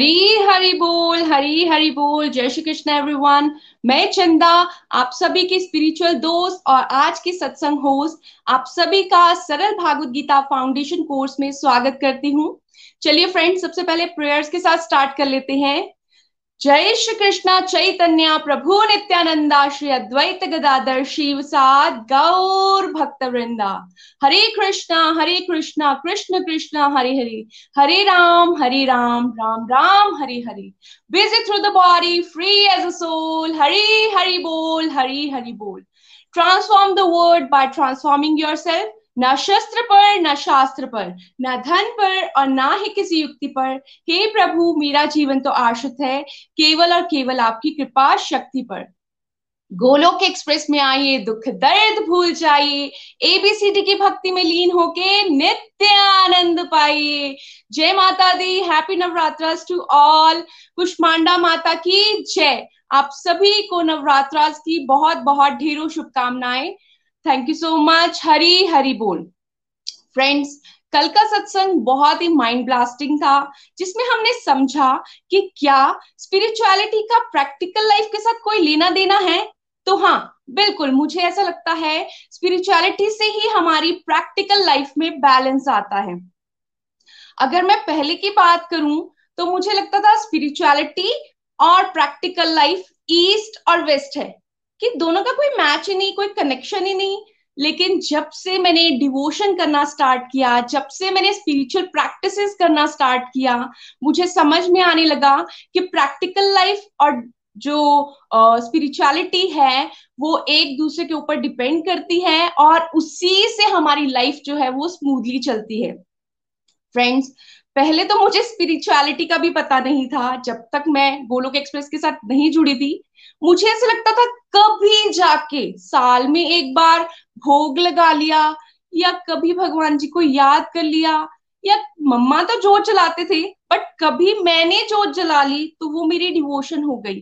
हरी हरी बोल, हरी हरी बोल। जय श्री कृष्ण एवरीवन मैं चंदा, आप सभी की स्पिरिचुअल दोस्त और आज की सत्संग होस्ट आप सभी का सरल भागवत गीता फाउंडेशन कोर्स में स्वागत करती हूँ। चलिए फ्रेंड्स सबसे पहले प्रेयर्स के साथ स्टार्ट कर लेते हैं। जय श्री कृष्ण चैतन्य, प्रभु नित्यानंदा, श्री अद्वैत गदाधर शिव साद गौर भक्त वृंदा Hare Krishna Hare Krishna, Krishna Krishna, Hare Hare. Hare Ram Hare Ram Ram Ram, Hare Hare. Busy through the body free as a soul, Hari Hari बोल, हरि हरि बोल। Transform the world by transforming yourself. न शस्त्र पर, न शास्त्र पर, न धन पर और ना ही किसी युक्ति पर। हे प्रभु, मेरा जीवन तो आश्रित है, केवल और केवल आपकी कृपा शक्ति पर। गोलोक एक्सप्रेस में आइए, दुख दर्द भूल जाइए एबीसीडी की भक्ति में लीन होके नित्य आनंद पाइए। जय माता दी happy Navratra to all Kushmanda माता की जय। आप सभी को नवरात्रास की बहुत बहुत ढेरों शुभकामनाएँ। Thank you so much Hari Hari बोल फ्रेंड्स कल का सत्संग बहुत ही माइंड ब्लास्टिंग था, जिसमें हमने समझा कि क्या स्पिरिचुअलिटी का प्रैक्टिकल लाइफ के साथ कोई लेना देना है? तो हाँ बिल्कुल, मुझे ऐसा लगता है स्पिरिचुअलिटी से ही हमारी प्रैक्टिकल लाइफ में बैलेंस आता है। अगर मैं पहले की बात करूँ तो मुझे लगता था स्पिरिचुअलिटी और प्रैक्टिकल लाइफ ईस्ट और वेस्ट है। कि दोनों का कोई मैच ही नहीं कोई कनेक्शन ही नहीं। लेकिन जब से मैंने डिवोशन करना स्टार्ट किया जब से मैंने स्पिरिचुअल प्रैक्टिसेस करना स्टार्ट किया मुझे समझ में आने लगा कि प्रैक्टिकल लाइफ और जो स्पिरिचुअलिटी uh, है वो एक दूसरे के ऊपर डिपेंड करती है और उसी से हमारी लाइफ जो है वो स्मूथली चलती है। फ्रेंड्स पहले तो मुझे स्पिरिचुअलिटी का भी पता नहीं था, जब तक मैं गोलोक एक्सप्रेस के साथ नहीं जुड़ी थी। मुझे ऐसा लगता था कभी जाके, साल में एक बार भोग लगा लिया, या कभी भगवान जी को याद कर लिया, या मम्मा तो जोत जलाते थे बट कभी मैंने जोत जला ली तो वो मेरी डिवोशन हो गई।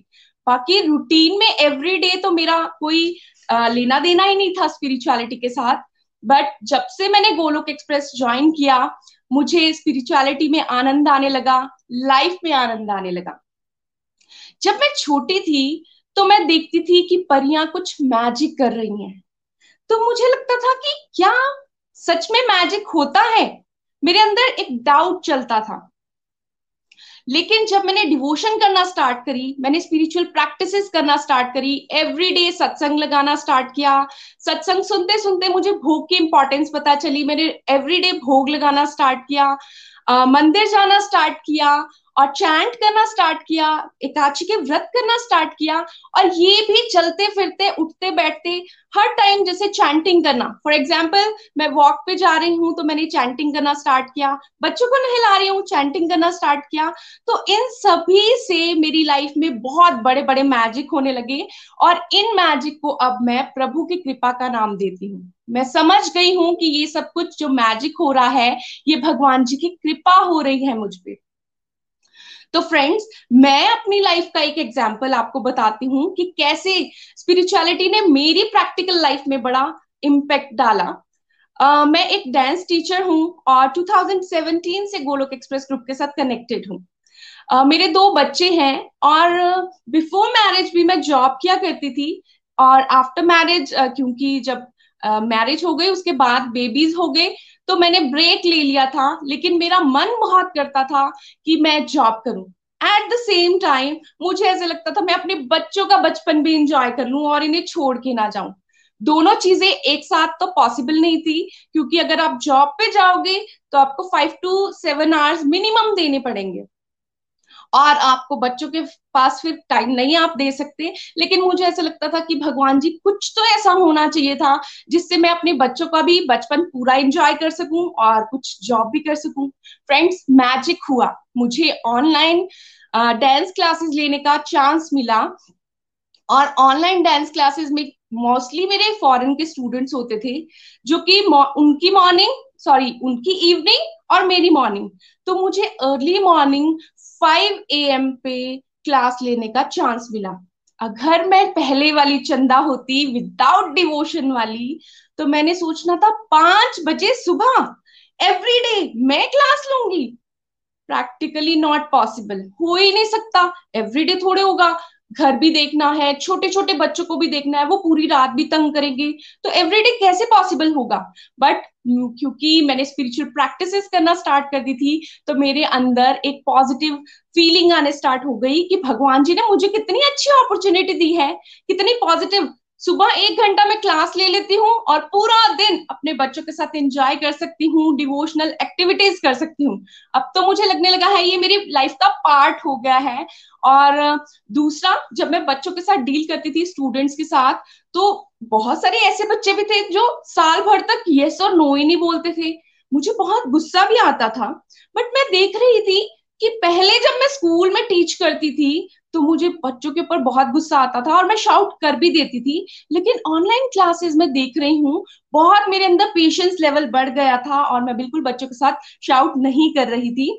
बाकी रूटीन में एवरी डे तो मेरा कोई लेना देना ही नहीं था स्पिरिचुअलिटी के साथ। बट जब से मैंने गोलोक एक्सप्रेस ज्वाइन किया मुझे स्पिरिचुअलिटी में आनंद आने लगा लाइफ में आनंद आने लगा। जब मैं छोटी थी तो मैं देखती थी कि परियाँ कुछ मैजिक कर रही हैं। तो मुझे लगता था कि क्या सच में मैजिक होता है? मेरे अंदर एक डाउट चलता था। लेकिन जब मैंने डिवोशन करना स्टार्ट करी, मैंने स्पिरिचुअल प्रैक्टिसेस करना स्टार्ट करी एवरीडे सत्संग लगाना स्टार्ट किया सत्संग सुनते सुनते मुझे भोग की इंपॉर्टेंस पता चली, मैंने एवरीडे भोग लगाना स्टार्ट किया मंदिर जाना स्टार्ट किया और चैंट करना स्टार्ट किया एकाची के व्रत करना स्टार्ट किया, और ये भी चलते फिरते, उठते बैठते, हर टाइम जैसे चैंटिंग करना। फॉर एग्ज़ाम्पल मैं वॉक पे जा रही हूँ तो मैंने चैंटिंग करना स्टार्ट किया, बच्चों को नहला रही हूँ चैंटिंग करना स्टार्ट किया तो इन सभी से मेरी लाइफ में बहुत बड़े बड़े मैजिक होने लगे, और इन मैजिक को अब मैं प्रभु की कृपा का नाम देती हूँ। मैं समझ गई हूँ कि ये सब कुछ जो मैजिक हो रहा है, ये भगवान जी की कृपा हो रही है मुझ पर तो फ्रेंड्स मैं अपनी लाइफ का एक एग्ज़ाम्पल आपको बताती हूँ कि कैसे स्पिरिचुअलिटी ने मेरी प्रैक्टिकल लाइफ में बड़ा इम्पैक्ट डाला। Uh, मैं एक डांस टीचर हूँ और 2017 से गोलोक एक्सप्रेस ग्रुप के साथ कनेक्टेड हूँ। uh, मेरे दो बच्चे हैं और बिफोर मैरिज भी मैं जॉब किया करती थी और आफ्टर मैरिज uh, क्योंकि जब मैरिज uh, हो गई उसके बाद बेबीज हो गए तो मैंने ब्रेक ले लिया था, लेकिन मेरा मन बहुत करता था कि मैं जॉब करूँ। एट द सेम टाइम मुझे ऐसा लगता था मैं अपने बच्चों का बचपन भी इंजॉय कर लूँ और इन्हें छोड़ के ना जाऊँ। दोनों चीज़ें एक साथ तो पॉसिबल नहीं थी, क्योंकि अगर आप जॉब पे जाओगे तो आपको five to seven hours minimum देने पड़ेंगे। और आपको बच्चों के पास फिर टाइम नहीं आप दे सकते। लेकिन मुझे ऐसा लगता था कि भगवान जी, कुछ तो ऐसा होना चाहिए था, जिससे मैं अपने बच्चों का भी बचपन पूरा एंजॉय कर सकूँ और कुछ जॉब भी कर सकूँ। फ्रेंड्स मैजिक हुआ। मुझे ऑनलाइन डांस क्लासेस लेने का चांस मिला। और ऑनलाइन डांस क्लासेस में मोस्टली मेरे फॉरेन के स्टूडेंट्स होते थे, जो कि उनकी मॉर्निंग सॉरी उनकी इवनिंग और मेरी मॉर्निंग तो मुझे early morning five A M पे क्लास लेने का चांस मिला। अगर मैं पहले वाली चंदा होती विदाउट डिवोशन वाली तो मैंने सोचना था पाँच बजे सुबह एवरी डे मैं क्लास लूँगी। प्रैक्टिकली नॉट पॉसिबल हो ही नहीं सकता। एवरीडे थोड़े होगा। घर भी देखना है छोटे छोटे बच्चों को भी देखना है, वो पूरी रात भी तंग करेंगे। तो एवरीडे कैसे पॉसिबल होगा? बट क्योंकि मैंने स्पिरिचुअल प्रैक्टिसेस करना स्टार्ट कर दी थी तो मेरे अंदर एक पॉजिटिव फीलिंग आने स्टार्ट हो गई कि भगवान जी ने मुझे कितनी अच्छी अपॉर्चुनिटी दी है, कितनी पॉजिटिव सुबह एक घंटा मैं क्लास ले लेती हूँ और पूरा दिन अपने बच्चों के साथ एंजॉय कर सकती हूँ डिवोशनल एक्टिविटीज़ कर सकती हूँ। अब तो मुझे लगने लगा है, ये मेरी लाइफ का पार्ट हो गया है। और दूसरा, जब मैं बच्चों के साथ डील करती थी स्टूडेंट्स के साथ तो बहुत सारे ऐसे बच्चे भी थे जो साल भर तक यस और नो ही नहीं बोलते थे। मुझे बहुत गुस्सा भी आता था। बट मैं देख रही थी कि पहले जब मैं स्कूल में टीच करती थी तो मुझे बच्चों के ऊपर बहुत गुस्सा आता था और मैं शाउट कर भी देती थी, लेकिन ऑनलाइन क्लासेस में देख रही हूँ, बहुत मेरे अंदर पेशेंस लेवल बढ़ गया था और मैं बिल्कुल बच्चों के साथ शाउट नहीं कर रही थी।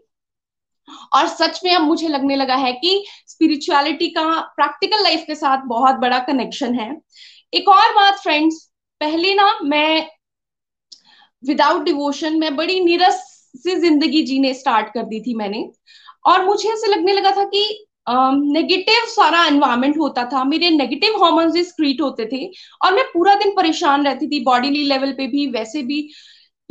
और सच में अब मुझे लगने लगा है कि स्पिरिचुअलिटी का प्रैक्टिकल लाइफ के साथ बहुत बड़ा कनेक्शन है। एक और बात फ्रेंड्स पहले ना मैं विदाउट डिवोशन में बड़ी निरस से ज़िंदगी जीने स्टार्ट कर दी थी मैंने। और मुझे ऐसे लगने लगा था कि नेगेटिव सारा एनवायरमेंट होता था। मेरे नेगेटिव हॉर्मोन्स स्क्रीट होते थे और मैं पूरा दिन परेशान रहती थी बॉडी लेवल पे भी, वैसे भी।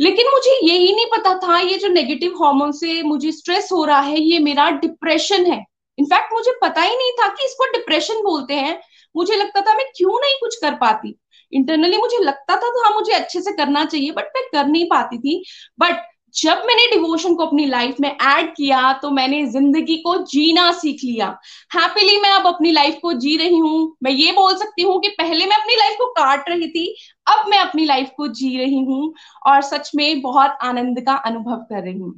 लेकिन मुझे यही नहीं पता था, ये जो नेगेटिव हार्मोन से मुझे स्ट्रेस हो रहा है, ये मेरा डिप्रेशन है। इनफैक्ट मुझे पता ही नहीं था कि इसको डिप्रेशन बोलते हैं। मुझे लगता था मैं क्यों नहीं कुछ कर पाती। इंटरनली मुझे लगता था था मुझे अच्छे से करना चाहिए बट मैं कर नहीं पाती थी। बट जब मैंने डिवोशन को अपनी लाइफ में ऐड किया तो मैंने ज़िंदगी को जीना सीख लिया। हैप्पीली मैं अब अपनी लाइफ को जी रही हूँ। मैं ये बोल सकती हूँ कि पहले मैं अपनी लाइफ को काट रही थी, अब मैं अपनी लाइफ को जी रही हूँ और सच में बहुत आनंद का अनुभव कर रही हूँ।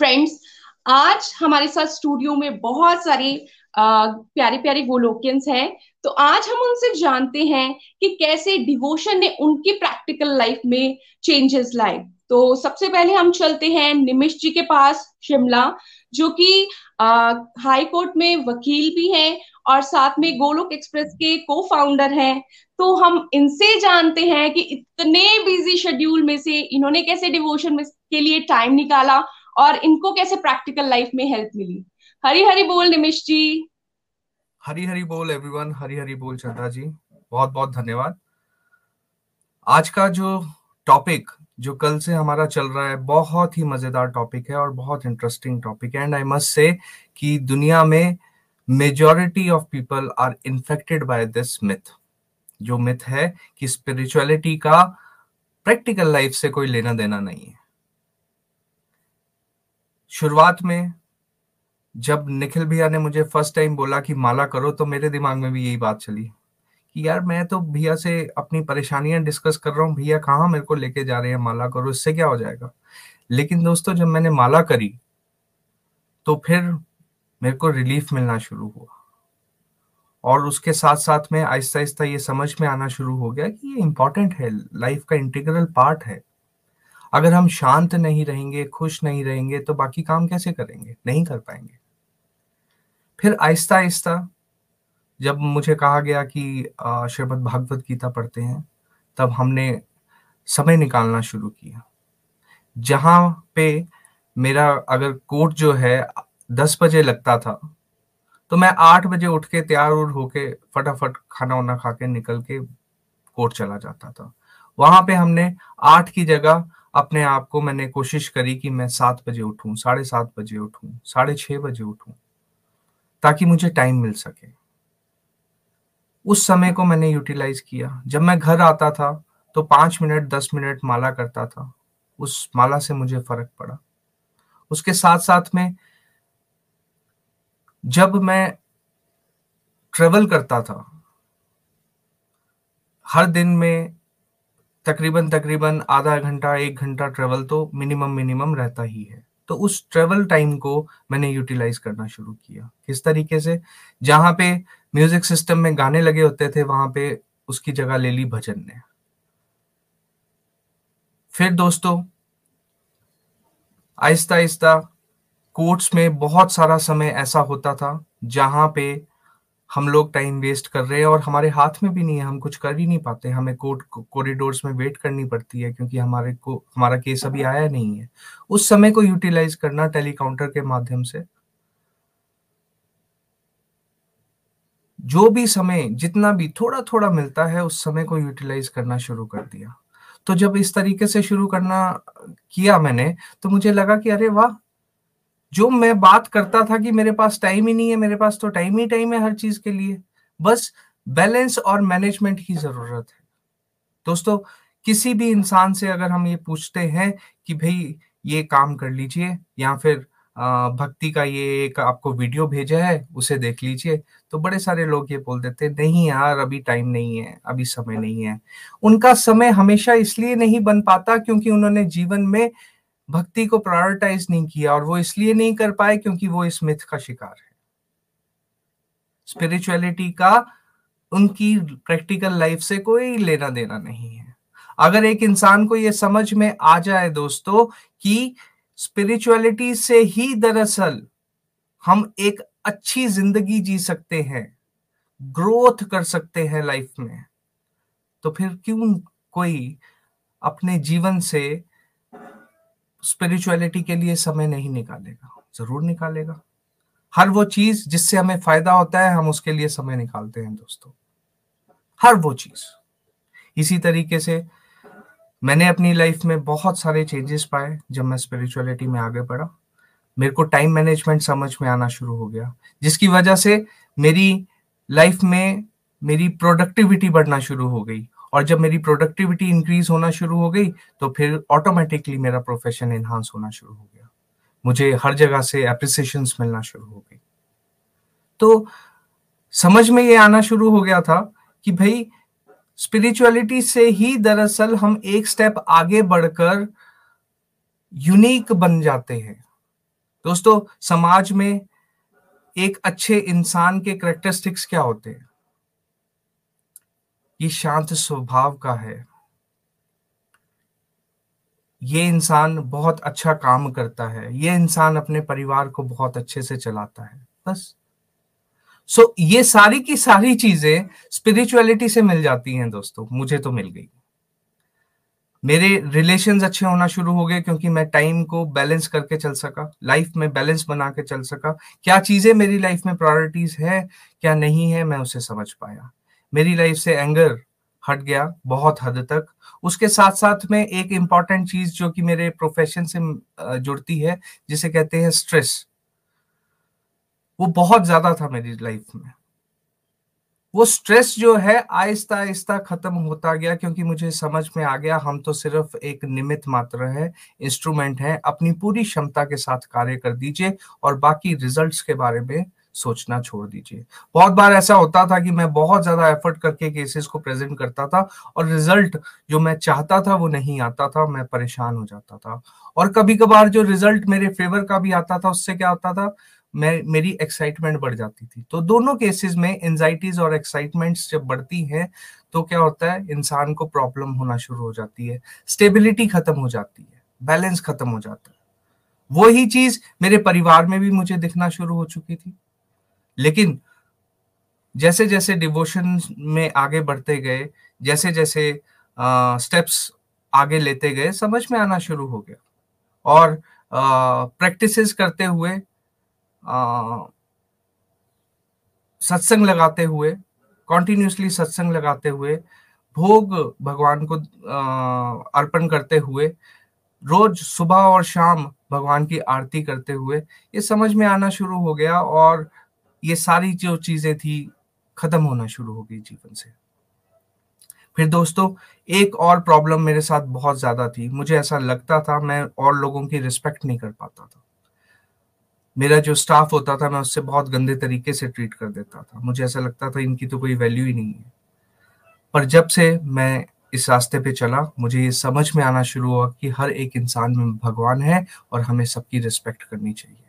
फ्रेंड्स आज हमारे साथ स्टूडियो में बहुत सारे प्यारे प्यारे गोलोकियंस हैं। तो आज हम उनसे जानते हैं कि कैसे डिवोशन ने उनकी प्रैक्टिकल लाइफ में चेंजेस लाए। तो सबसे पहले हम चलते हैं निमिष जी के पास, शिमला, जो कि हाई कोर्ट में वकील भी हैं और साथ में गोलोक एक्सप्रेस के को फाउंडर हैं। तो हम इनसे जानते हैं कि इतने बिज़ी शेड्यूल में से इन्होंने कैसे डिवोशन में के लिए टाइम निकाला और इनको कैसे प्रैक्टिकल लाइफ में हेल्प मिली। हरी हरी बोल निमिश जी। हरी हरी बोल एवरीवन हरी हरी बोल, चंदा जी। बहुत बहुत धन्यवाद। आज का जो टॉपिक जो कल से हमारा चल रहा है, बहुत ही मज़ेदार टॉपिक है और बहुत इंटरेस्टिंग टॉपिक है। एंड आई मस्ट से कि दुनिया में majority of people are infected by this myth जो मिथ है कि स्पिरिचुअलिटी का प्रैक्टिकल लाइफ से कोई लेना देना नहीं है। शुरुआत में जब निखिल भैया ने मुझे फ़र्स्ट टाइम बोला कि माला करो तो मेरे दिमाग में भी यही बात चली। कि यार मैं तो भैया से अपनी परेशानियाँ डिस्कस कर रहा हूँ, भैया कहाँ मेरे को लेके जा रहे हैं माला करो, इससे क्या हो जाएगा? लेकिन दोस्तों जब मैंने माला करी तो फिर मेरे को रिलीफ मिलना शुरू हुआ। और उसके साथ साथ में आहिस्ता आहिस्ता ये समझ में आना शुरू हो गया कि ये इंपॉर्टेंट है लाइफ का इंटीग्रल पार्ट है। अगर हम शांत नहीं रहेंगे, खुश नहीं रहेंगे तो बाकी काम कैसे करेंगे? नहीं कर पाएँगे। फिर आहिस्ता आहिस्ता जब मुझे कहा गया कि श्रीमद भागवत गीता पढ़ते हैं, तब हमने समय निकालना शुरू किया। जहाँ पे मेरा अगर कोर्ट जो है, दस बजे लगता था तो मैं आठ बजे उठ के तैयार उर होके फटाफट खाना वाना खा के निकल के कोर्ट चला जाता था। वहाँ पे हमने आठ की जगह अपने आप को मैंने कोशिश करी कि मैं सात बजे उठूं, साढ़े सात बजे उठूं, साढ़े छह बजे उठूं, ताकि मुझे टाइम मिल सके। उस समय को मैंने यूटिलाइज किया। जब मैं घर आता था तो पाँच मिनट, दस मिनट माला करता था। उस माला से मुझे फ़र्क पड़ा। उसके साथ साथ में जब मैं ट्रेवल करता था, हर दिन में तकरीबन तकरीबन आधा घंटा, एक घंटा ट्रेवल तो मिनिमम मिनिमम रहता ही है। तो उस ट्रेवल टाइम को मैंने यूटिलाइज करना शुरू किया। किस तरीके से? जहाँ पे म्यूज़िक सिस्टम में गाने लगे होते थे, वहाँ पे उसकी जगह ले ली भजन ने। फिर दोस्तों, आहिस्ता आहिस्ता कोर्ट्स में बहुत सारा समय ऐसा होता था, जहाँ पे हम लोग टाइम वेस्ट कर रहे हैं और हमारे हाथ में भी नहीं है, हम कुछ कर ही नहीं पाते। हमें कोर्ट कॉरिडोर्स में वेट करनी पड़ती है, क्योंकि हमारे को, हमारा केस अभी आया नहीं है। उस समय को यूटिलाइज करना टेलीकाउंटर के माध्यम से जो भी समय, जितना भी थोड़ा थोड़ा मिलता है, उस समय को यूटिलाइज करना शुरू कर दिया। तो जब इस तरीके से शुरू करना किया मैंने तो मुझे लगा कि अरे वाह! जो मैं बात करता था कि मेरे पास टाइम ही नहीं है, मेरे पास तो टाइम ही टाइम है हर चीज़ के लिए, बस बैलेंस और मैनेजमेंट की ज़रूरत है। दोस्तों, किसी भी इंसान से अगर हम ये पूछते हैं कि भाई, ये काम कर लीजिए या फिर भक्ति का ये एक आपको वीडियो भेजा है उसे देख लीजिए। तो बड़े सारे लोग ये बोल देते नहीं यार अभी टाइम नहीं है अभी समय नहीं है। उनका समय हमेशा इसलिए नहीं बन पाता क्योंकि उन्होंने जीवन में भक्ति को प्रायोरिटाइज नहीं किया और वो इसलिए नहीं कर पाए क्योंकि वो इस मिथ का शिकार है। स्पिरिचुअलिटी का उनकी प्रैक्टिकल लाइफ से कोई लेना देना नहीं है। अगर एक इंसान को ये समझ में आ जाए दोस्तों कि स्पिरिचुअलिटी से ही दरअसल हम एक अच्छी ज़िंदगी जी सकते हैं ग्रोथ कर सकते हैं लाइफ में। तो फिर क्यों कोई अपने जीवन से स्पिरिचुअलिटी के लिए समय नहीं निकालेगा? ज़रूर निकालेगा। हर वो चीज़ जिससे हमें फ़ायदा होता है, हम उसके लिए समय निकालते हैं दोस्तों। हर वो चीज़। इसी तरीके से मैंने अपनी लाइफ में बहुत सारे चेंजेस पाए जब मैं स्पिरिचुअलिटी में आगे बढ़ा। मेरे को टाइम मैनेजमेंट समझ में आना शुरू हो गया, जिसकी वजह से मेरी लाइफ में मेरी प्रोडक्टिविटी बढ़ना शुरू हो गई। और जब मेरी प्रोडक्टिविटी इंक्रीज होना शुरू हो गई तो फिर ऑटोमेटिकली मेरा प्रोफेशन एनहांस होना शुरू हो गया। मुझे हर जगह से अप्रिसिएशन मिलना शुरू हो गई। तो समझ में ये आना शुरू हो गया था कि भाई स्पिरिचुअलिटी से ही दरअसल हम एक स्टेप आगे बढ़कर यूनिक बन जाते हैं। दोस्तों, समाज में एक अच्छे इंसान के करेक्टरिस्टिक्स क्या होते हैं? ये शांत स्वभाव का है। ये इंसान बहुत अच्छा काम करता है। ये इंसान अपने परिवार को बहुत अच्छे से चलाता है। बस। सो so, ये सारी की सारी चीज़ें स्पिरिचुअलिटी से मिल जाती हैं दोस्तों मुझे तो मिल गई। मेरे रिलेशंस अच्छे होना शुरू हो गए क्योंकि मैं टाइम को बैलेंस करके चल सका लाइफ में बैलेंस बना के चल सका। क्या चीज़ें मेरी लाइफ में प्रायोरिटीज है क्या नहीं है मैं उसे समझ पाया। मेरी लाइफ से एंगर हट गया बहुत हद तक। उसके साथ साथ में एक इंपॉर्टेंट चीज़ जो कि मेरे प्रोफेशन से जुड़ती है जिसे कहते हैं स्ट्रेस वो बहुत ज़्यादा था मेरी लाइफ में। वो स्ट्रेस जो है, आहिस्ता आहिस्ता खत्म होता गया क्योंकि मुझे समझ में आ गया, हम तो सिर्फ़ एक निमित मात्र है इंस्ट्रूमेंट है, अपनी पूरी क्षमता के साथ कार्य कर दीजिए और बाकी रिजल्ट्स के बारे में सोचना छोड़ दीजिए। बहुत बार ऐसा होता था कि मैं बहुत ज़्यादा एफर्ट करके केसेस को प्रेजेंट करता था और रिज़ल्ट जो मैं चाहता था वो नहीं आता था, मैं परेशान हो जाता था। और कभी कभार जो रिज़ल्ट मेरे फेवर का भी आता था, उससे क्या होता था? मैं, मेरी एक्साइटमेंट बढ़ जाती थी। तो दोनों केसेस में एंजाइटीज और एक्साइटमेंट्स जब बढ़ती हैं तो क्या होता है? इंसान को प्रॉब्लम होना शुरू हो जाती है। स्टेबिलिटी खत्म हो जाती है। बैलेंस खत्म हो जाता है। वही चीज़ मेरे परिवार में भी मुझे दिखना शुरू हो चुकी थी। लेकिन जैसे जैसे डिवोशन में आगे बढ़ते गए जैसे जैसे स्टेप्स आगे लेते गए, समझ में आना शुरू हो गया। और प्रैक्टिसेस करते हुए सत्संग लगाते हुए कॉन्टिन्यूसली सत्संग लगाते हुए, भोग भगवान को अर्पण करते हुए, रोज सुबह और शाम भगवान की आरती करते हुए, ये समझ में आना शुरू हो गया और ये सारी जो चीज़ें थी, खत्म होना शुरू हो गई जीवन से। फिर दोस्तों, एक और प्रॉब्लम मेरे साथ बहुत ज़्यादा थी। मुझे ऐसा लगता था, मैं और लोगों की रिस्पेक्ट नहीं कर पाता था। मेरा जो स्टाफ होता था मैं उससे बहुत गंदे तरीके से ट्रीट कर देता था। मुझे ऐसा लगता था इनकी तो कोई वैल्यू ही नहीं है। पर जब से मैं इस रास्ते पे चला मुझे ये समझ में आना शुरू हुआ कि हर एक इंसान में भगवान है और हमें सबकी रिस्पेक्ट करनी चाहिए।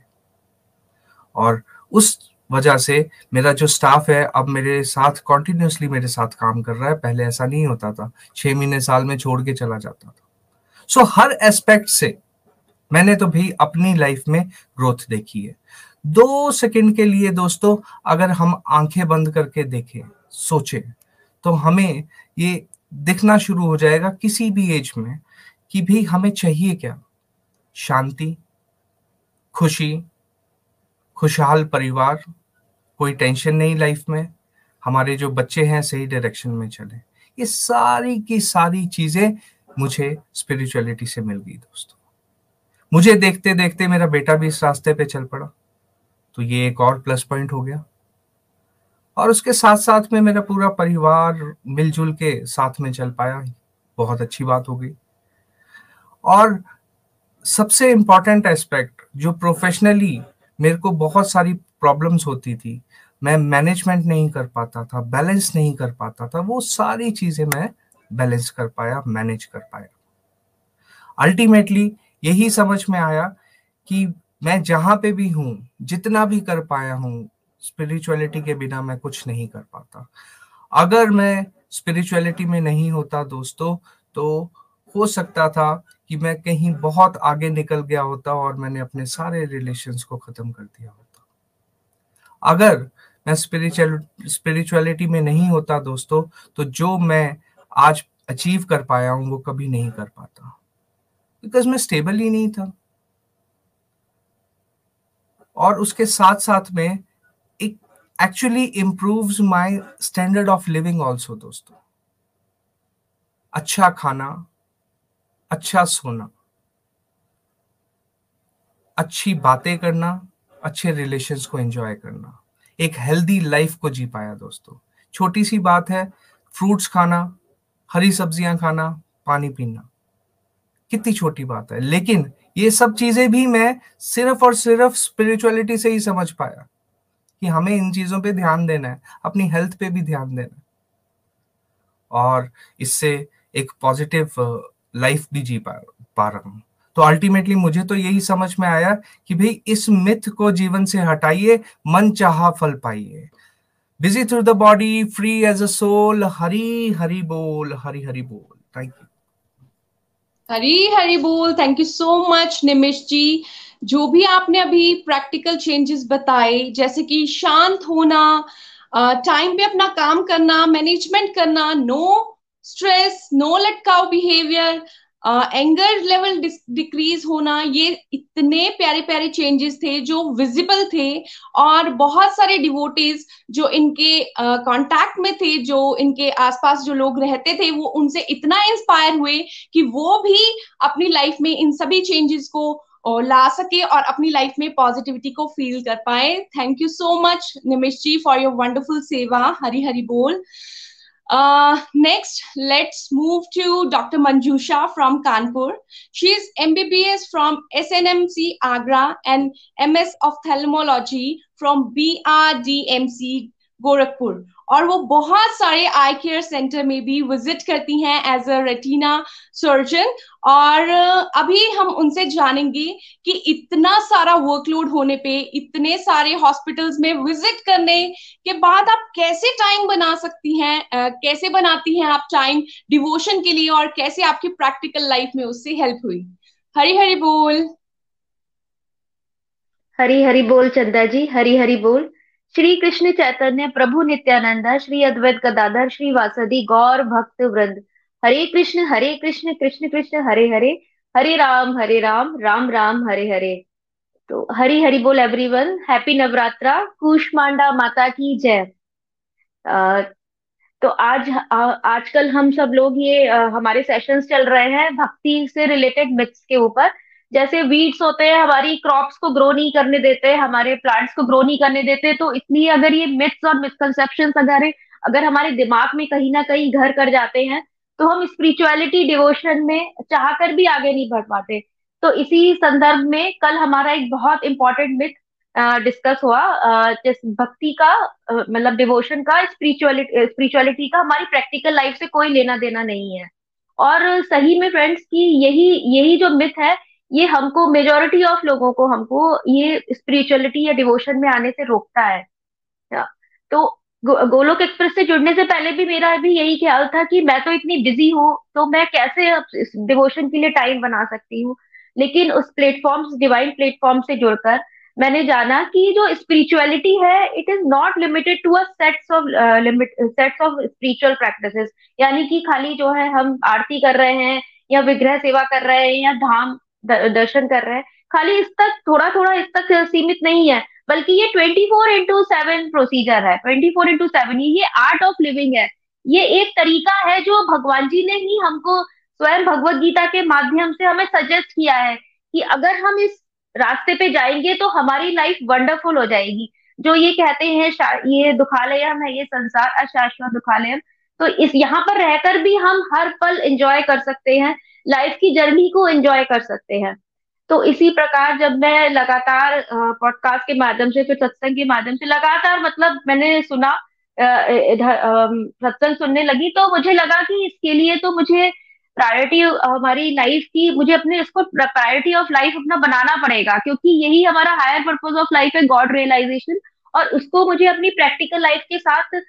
और उस वजह से मेरा जो स्टाफ है अब मेरे साथ कॉन्टिन्यूसली मेरे साथ काम कर रहा है। पहले ऐसा नहीं होता था। छह महीने साल में छोड़ के चला जाता था। सो so, हर एस्पेक्ट से मैंने तो भी अपनी लाइफ में ग्रोथ देखी है। दो सेकंड के लिए दोस्तों, अगर हम आँखें बंद करके देखें, सोचें तो हमें ये दिखना शुरू हो जाएगा किसी भी एज में कि भी हमें चाहिए क्या? शांति, खुशी, खुशहाल परिवार, कोई टेंशन नहीं लाइफ में, हमारे जो बच्चे हैं सही डायरेक्शन में चले। ये सारी की सारी चीज़ें मुझे स्पिरिचुअलिटी से मिल गई दोस्तों। मुझे देखते देखते मेरा बेटा भी इस रास्ते पे चल पड़ा। तो ये एक और प्लस पॉइंट हो गया। और उसके साथ साथ में मेरा पूरा परिवार मिलजुल के साथ में चल पाया। बहुत अच्छी बात हो गई। और सबसे इंपॉर्टेंट एस्पेक्ट जो प्रोफेशनली मेरे को बहुत सारी प्रॉब्लम्स होती थी, मैं मैनेजमेंट नहीं कर पाता था बैलेंस नहीं कर पाता था, वो सारी चीज़ें मैं बैलेंस कर पाया मैनेज कर पाया। अल्टीमेटली यही समझ में आया कि मैं जहाँ पे भी हूँ, जितना भी कर पाया हूँ स्पिरिचुअलिटी के बिना मैं कुछ नहीं कर पाता। अगर मैं स्पिरिचुअलिटी में नहीं होता दोस्तों तो हो सकता था कि मैं कहीं बहुत आगे निकल गया होता और मैंने अपने सारे रिलेशंस को खत्म कर दिया होता। अगर मैं स्पिरिचुअल स्पिरिचुअलिटी में नहीं होता दोस्तों तो जो मैं आज अचीव कर पाया हूँ, वो कभी नहीं कर पाता। बिकॉज़ मैं स्टेबल ही नहीं था। और उसके साथ साथ में एक actually improves my standard of living also दोस्तों। अच्छा खाना अच्छा सोना, अच्छी बातें करना, अच्छे रिलेशंस को एंजॉय करना, एक हेल्दी लाइफ को जी पाया, दोस्तों। छोटी सी बात है फ्रूट्स खाना, हरी सब्ज़ियाँ खाना, पानी पीना। कितनी छोटी बात है। लेकिन ये सब चीज़ें भी मैं सिर्फ़ और सिर्फ़ स्पिरिचुअलिटी से ही समझ पाया कि हमें इन चीज़ों पे ध्यान देना है, अपनी हेल्थ पे भी ध्यान देना है। और इससे एक पॉजिटिव लाइफ भी जी पा पा रहा हूँ। तो अल्टीमेटली मुझे तो यही समझ में आया कि भाई इस मिथ को जीवन से हटाइए, मन चाह फल पाइए। Busy through the body free as a soul Hari Hari बोल हरी हरी बोल। थैंक यू हरी हरी बोल thank you so much Nimish ji. जो भी आपने अभी प्रैक्टिकल चेंजेस बताए, जैसे कि शांत होना टाइम पे अपना काम करना मैनेजमेंट करना नो स्ट्रेस नो लटकाव बिहेवियर एंगर लेवल डिक्रीज होना ये इतने प्यारे प्यारे चेंजेस थे जो विजिबल थे और बहुत सारे डिवोटीज जो इनके कांटेक्ट uh, में थे जो इनके आसपास जो लोग रहते थे वो उनसे इतना इंस्पायर हुए कि वो भी अपनी लाइफ में इन सभी चेंजेस को ला सके और अपनी लाइफ में पॉजिटिविटी को फील कर पाए। Thank you so much Nimish ji for your wonderful seva. Hari Hari बोल। Uh, next, let's move to Dr. Manjusha from Kanpur. She is MBBS from SNMC Agra and MS of Ophthalmology from BRDMC Gorakhpur. और वो बहुत सारे आई care centre में भी visit करती हैं as a retina surgeon और अभी हम उनसे जानेंगे कि इतना सारा वर्कलोड होने पे, इतने सारे हॉस्पिटल्स में विज़िट करने के बाद आप कैसे टाइम बना सकती हैं कैसे बनाती हैं आप टाइम डिवोशन के लिए और कैसे आपकी प्रैक्टिकल लाइफ में उससे हेल्प हुई? हरी हरी बोल. हरी हरी बोल चंदा जी, हरी हरी बोल. श्री कृष्ण चैतन्य, प्रभु नित्यानंद, श्री अद्वैत गदाधर, श्री वासदी गौर भक्त वृंद। हरे कृष्ण हरे कृष्ण कृष्ण कृष्ण, हरे हरे। हरे राम हरे राम राम राम, हरे हरे। तो हरी हरि बोल एवरीवन हैप्पी नवरात्रा कुष्मांडा माता की जय। तो आज आजकल हम सब लोग ये हमारे सेशंस चल रहे हैं भक्ति से रिलेटेड मिथ्स के ऊपर। जैसे वीड्स होते हैं, हमारी क्रॉप्स को ग्रो नहीं करने देते, हमारे प्लांट्स को ग्रो नहीं करने देते तो इसलिए अगर ये मिथ्स और मिसकनसेप्शन अगर अगर हमारे दिमाग में कहीं ना कहीं घर कर जाते हैं तो हम स्पिरिचुअलिटी डिवोशन में चाह कर भी आगे नहीं बढ़ पाते। तो इसी संदर्भ में कल हमारा एक बहुत इंपॉर्टेंट मिथ डिस्कस हुआ। जिस भक्ति का मतलब डिवोशन का स्पिरिचुअलिटी स्पिरिचुअलिटी का हमारी प्रैक्टिकल लाइफ से कोई लेना देना नहीं है। और सही में फ्रेंड्स की यही यही जो मिथ है ये हमको मेजोरिटी ऑफ़ लोगों को हमको ये स्पिरिचुअलिटी या डिवोशन में आने से रोकता है। तो गोलोक एक्सप्रेस से जुड़ने से पहले भी मेरा भी यही ख्याल था कि मैं तो इतनी बिज़ी हूँ तो मैं कैसे डिवोशन के लिए टाइम बना सकती हूँ? लेकिन उस प्लेटफॉर्म डिवाइन प्लेटफॉर्म से जुड़कर मैंने जाना कि जो स्पिरिचुअलिटी है it is not limited to a sets of limit sets of spiritual practices यानी कि खाली जो है हम आरती कर रहे हैं या विग्रह सेवा कर रहे हैं या धाम दर्शन कर रहे हैं। खाली इस तक थोड़ा थोड़ा इस तक सीमित नहीं है, बल्कि ये twenty four into seven procedure है। ट्वेंटी फोर इंटू सेवन ये आर्ट ऑफ़ लिविंग है। ये एक तरीका है जो भगवान जी ने ही हमको स्वयं भगवत गीता के माध्यम से हमें सजेस्ट किया है कि अगर हम इस रास्ते पे जाएँगे तो हमारी लाइफ वंडरफुल हो जाएगी। जो ये कहते हैं ये दुखालयम है, ये संसार अशाश्वत दुखालयम। तो इस, यहाँ पर रहकर भी हम हर पल एंजॉय कर सकते हैं। लाइफ की जर्नी को एंजॉय कर सकते हैं। तो इसी प्रकार जब मैं लगातार पॉडकास्ट के माध्यम से, फिर सत्संग के माध्यम से लगातार मतलब मैंने सुना सत्संग सुनने लगी तो मुझे लगा कि इसके लिए तो मुझे प्रायोरिटी हमारी लाइफ की, मुझे अपने इसको प्रायोरिटी ऑफ़ लाइफ अपना बनाना पड़ेगा। क्योंकि यही हमारा हायर पर्पज ऑफ़ लाइफ है गॉड रियलाइजेशन और उसको मुझे अपनी प्रैक्टिकल लाइफ के साथ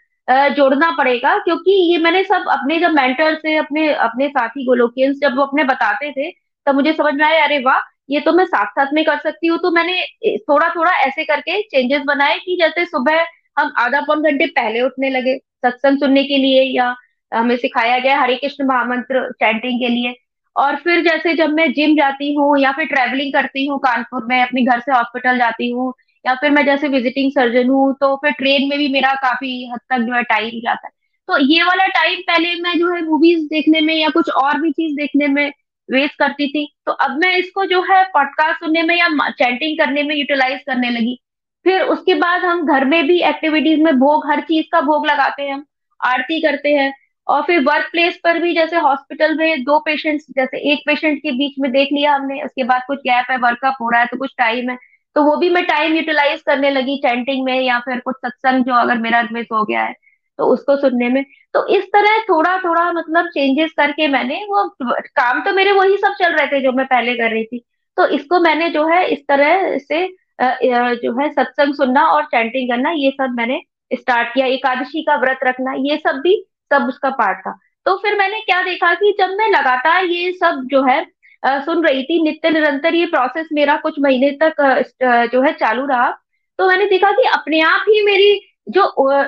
जोड़ना पड़ेगा, क्योंकि ये मैंने सब अपने जब मेंटर से, अपने अपने साथी गोलोकियंस जब वो अपने बताते थे, तब मुझे समझ में आया, अरे वाह, ये तो मैं साथ साथ में कर सकती हूँ। तो मैंने थोड़ा थोड़ा ऐसे करके चेंजेस बनाए कि जैसे सुबह हम आधा पौन घंटे पहले उठने लगे, सत्संग सुनने के लिए या हमें सिखाया गया हरे कृष्ण महामंत्र चैंटिंग के लिए। और फिर जैसे जब मैं जिम जाती हूँ या फिर ट्रेवलिंग करती हूँ कानपुर में, अपने घर से हॉस्पिटल जाती हूँ या फिर मैं जैसे विजिटिंग सर्जन हूँ तो फिर ट्रेन में भी मेरा काफ़ी हद तक जो है टाइम जाता है। तो ये वाला टाइम पहले मैं जो है मूवीज़ देखने में या कुछ और भी चीज़ देखने में वेस्ट करती थी। तो अब मैं इसको जो है पॉडकास्ट सुनने में या चैटिंग करने में यूटिलाइज करने लगी। फिर उसके बाद हम घर में भी एक्टिविटीज़ में भोग, हर चीज़ का भोग लगाते हैं हम आरती करते हैं। और फिर वर्क प्लेस पर भी जैसे हॉस्पिटल में दो पेशेंट्स जैसे एक पेशेंट के बीच में देख लिया हमने, उसके बाद कुछ गैप है वर्कअप हो रहा है तो कुछ टाइम है। तो वो भी मैं टाइम यूटिलाइज करने लगी चैंटिंग में या फिर कुछ सत्संग जो अगर मेरा मिस हो गया है तो उसको सुनने में। तो इस तरह थोड़ा थोड़ा मतलब चेंजेस करके मैंने वो काम तो मेरे वही सब चल रहे थे जो मैं पहले कर रही थी। तो इसको मैंने जो है इस तरह से जो है सत्संग सुनना और चैंटिंग करना, ये सब मैंने स्टार्ट किया। एकादशी का व्रत रखना, ये सब भी, सब उसका पार्ट था। तो फिर मैंने क्या देखा कि जब मैं लगातार ये सब जो है सुन रही थी, नित्य निरंतर ये प्रोसेस मेरा कुछ महीने तक जो है चालू रहा। तो मैंने देखा कि अपने आप ही मेरी जो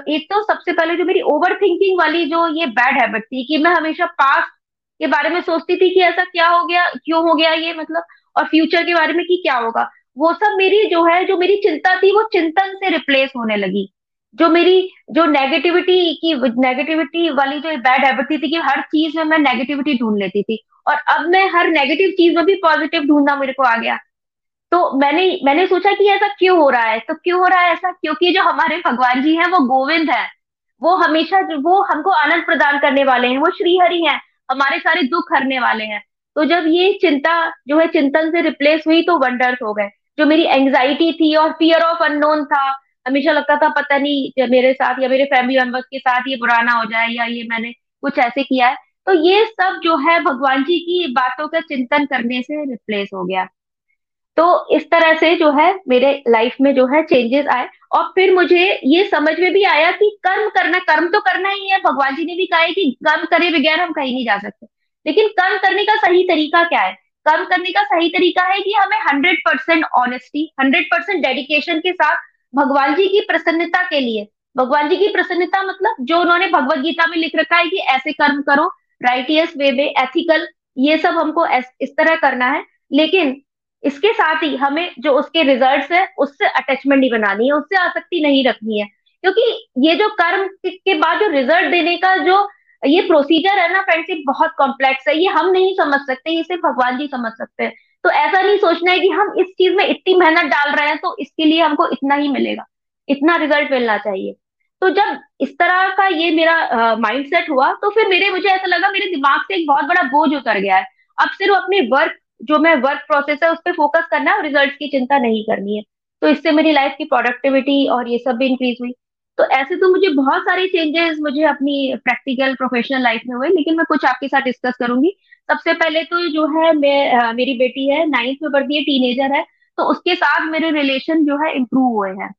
एक तो सबसे पहले जो मेरी ओवर थिंकिंग वाली जो ये बैड हैबिट थी कि मैं हमेशा पास्ट के बारे में सोचती थी कि ऐसा क्या हो गया, क्यों हो गया ये मतलब और फ्यूचर के बारे में कि क्या होगा। वो सब मेरी जो है, जो मेरी चिंता थी, वो चिंतन से रिप्लेस होने लगी। जो मेरी, जो नेगेटिविटी की नेगेटिविटी वाली जो बैड हैबिट थी थी कि हर चीज़ में मैं नेगेटिविटी ढूंढ लेती थी। और अब मैं हर नेगेटिव चीज़ में भी पॉजिटिव ढूंढना मेरे को आ गया। तो मैंने मैंने सोचा कि ऐसा क्यों हो रहा है? तो क्यों हो रहा है ऐसा? क्योंकि जो हमारे भगवान जी हैं, वो गोविंद है। वो हमेशा, वो हमको आनंद प्रदान करने वाले हैं। वो श्रीहरि हैं। हमारे सारे दुख हरने वाले हैं। तो जब ये चिंता, जो है चिंतन से रिप्लेस हुई तो वंडर्स हो गए। जो मेरी एंग्जाइटी थी और फियर ऑफ़ अननोन था हमेशा लगता था, पता नहीं मेरे साथ, या मेरे फैमिली मेंबर्स के साथ ये पुराना हो जाए, या ये मैंने कुछ ऐसे किया है। तो ये सब जो है भगवान जी की बातों का चिंतन करने से रिप्लेस हो गया। तो इस तरह से जो है, मेरे लाइफ में जो है चेंजेस आए। और फिर मुझे ये समझ में भी आया कि कर्म करना, कर्म तो करना ही है। भगवान जी ने भी कहा है कि कर्म करे बगैर हम कहीं नहीं जा सकते। लेकिन कर्म करने का सही तरीका क्या है? कर्म करने का सही तरीका है कि हमें hundred percent honesty hundred percent dedication के साथ भगवान जी की प्रसन्नता के लिए। भगवान जी की प्रसन्नता मतलब जो उन्होंने भगवत गीता में लिख रखा है कि ऐसे कर्म करो राइटियस वे में एथिकल ये सब हमको इस तरह करना है। लेकिन इसके साथ ही हमें जो उसके रिजल्ट्स है, उससे अटैचमेंट नहीं बनानी है, उससे आसक्ति नहीं रखनी है। क्योंकि ये जो कर्म के बाद जो रिज़ल्ट देने का जो ये प्रोसीजर है ना फ्रेंडशिप बहुत कॉम्प्लेक्स है, ये हम नहीं समझ सकते, ये सिर्फ़ भगवान जी समझ सकते हैं। तो ऐसा नहीं सोचना है कि हम इस चीज़ में इतनी मेहनत डाल रहे हैं तो इसके लिए हमको इतना ही मिलेगा। इतना रिज़ल्ट मिलना चाहिए। तो जब इस तरह का ये मेरा माइंड सेट हुआ तो फिर मेरे, मुझे ऐसा लगा, मेरे दिमाग से एक बहुत बड़ा बोझ उतर गया है। अब सिर्फ़ अपने वर्क जो मैं वर्क प्रोसेस है, उस पर फोकस करना है और रिज़ल्ट की चिंता नहीं करनी है। तो इससे मेरी लाइफ की प्रोडक्टिविटी और ये सब भी इंक्रीज हुई। तो ऐसे तो मुझे बहुत सारे चेंजेस मुझे अपनी प्रैक्टिकल प्रोफेशनल लाइफ में हुए, लेकिन मैं कुछ आपके साथ डिस्कस करूँगी। सबसे पहले तो जो है मैं मेरी बेटी है नाइन्थ में पढ़ती है टीनेजर है तो उसके साथ मेरे रिलेशन जो है इम्प्रूव हुए हैं।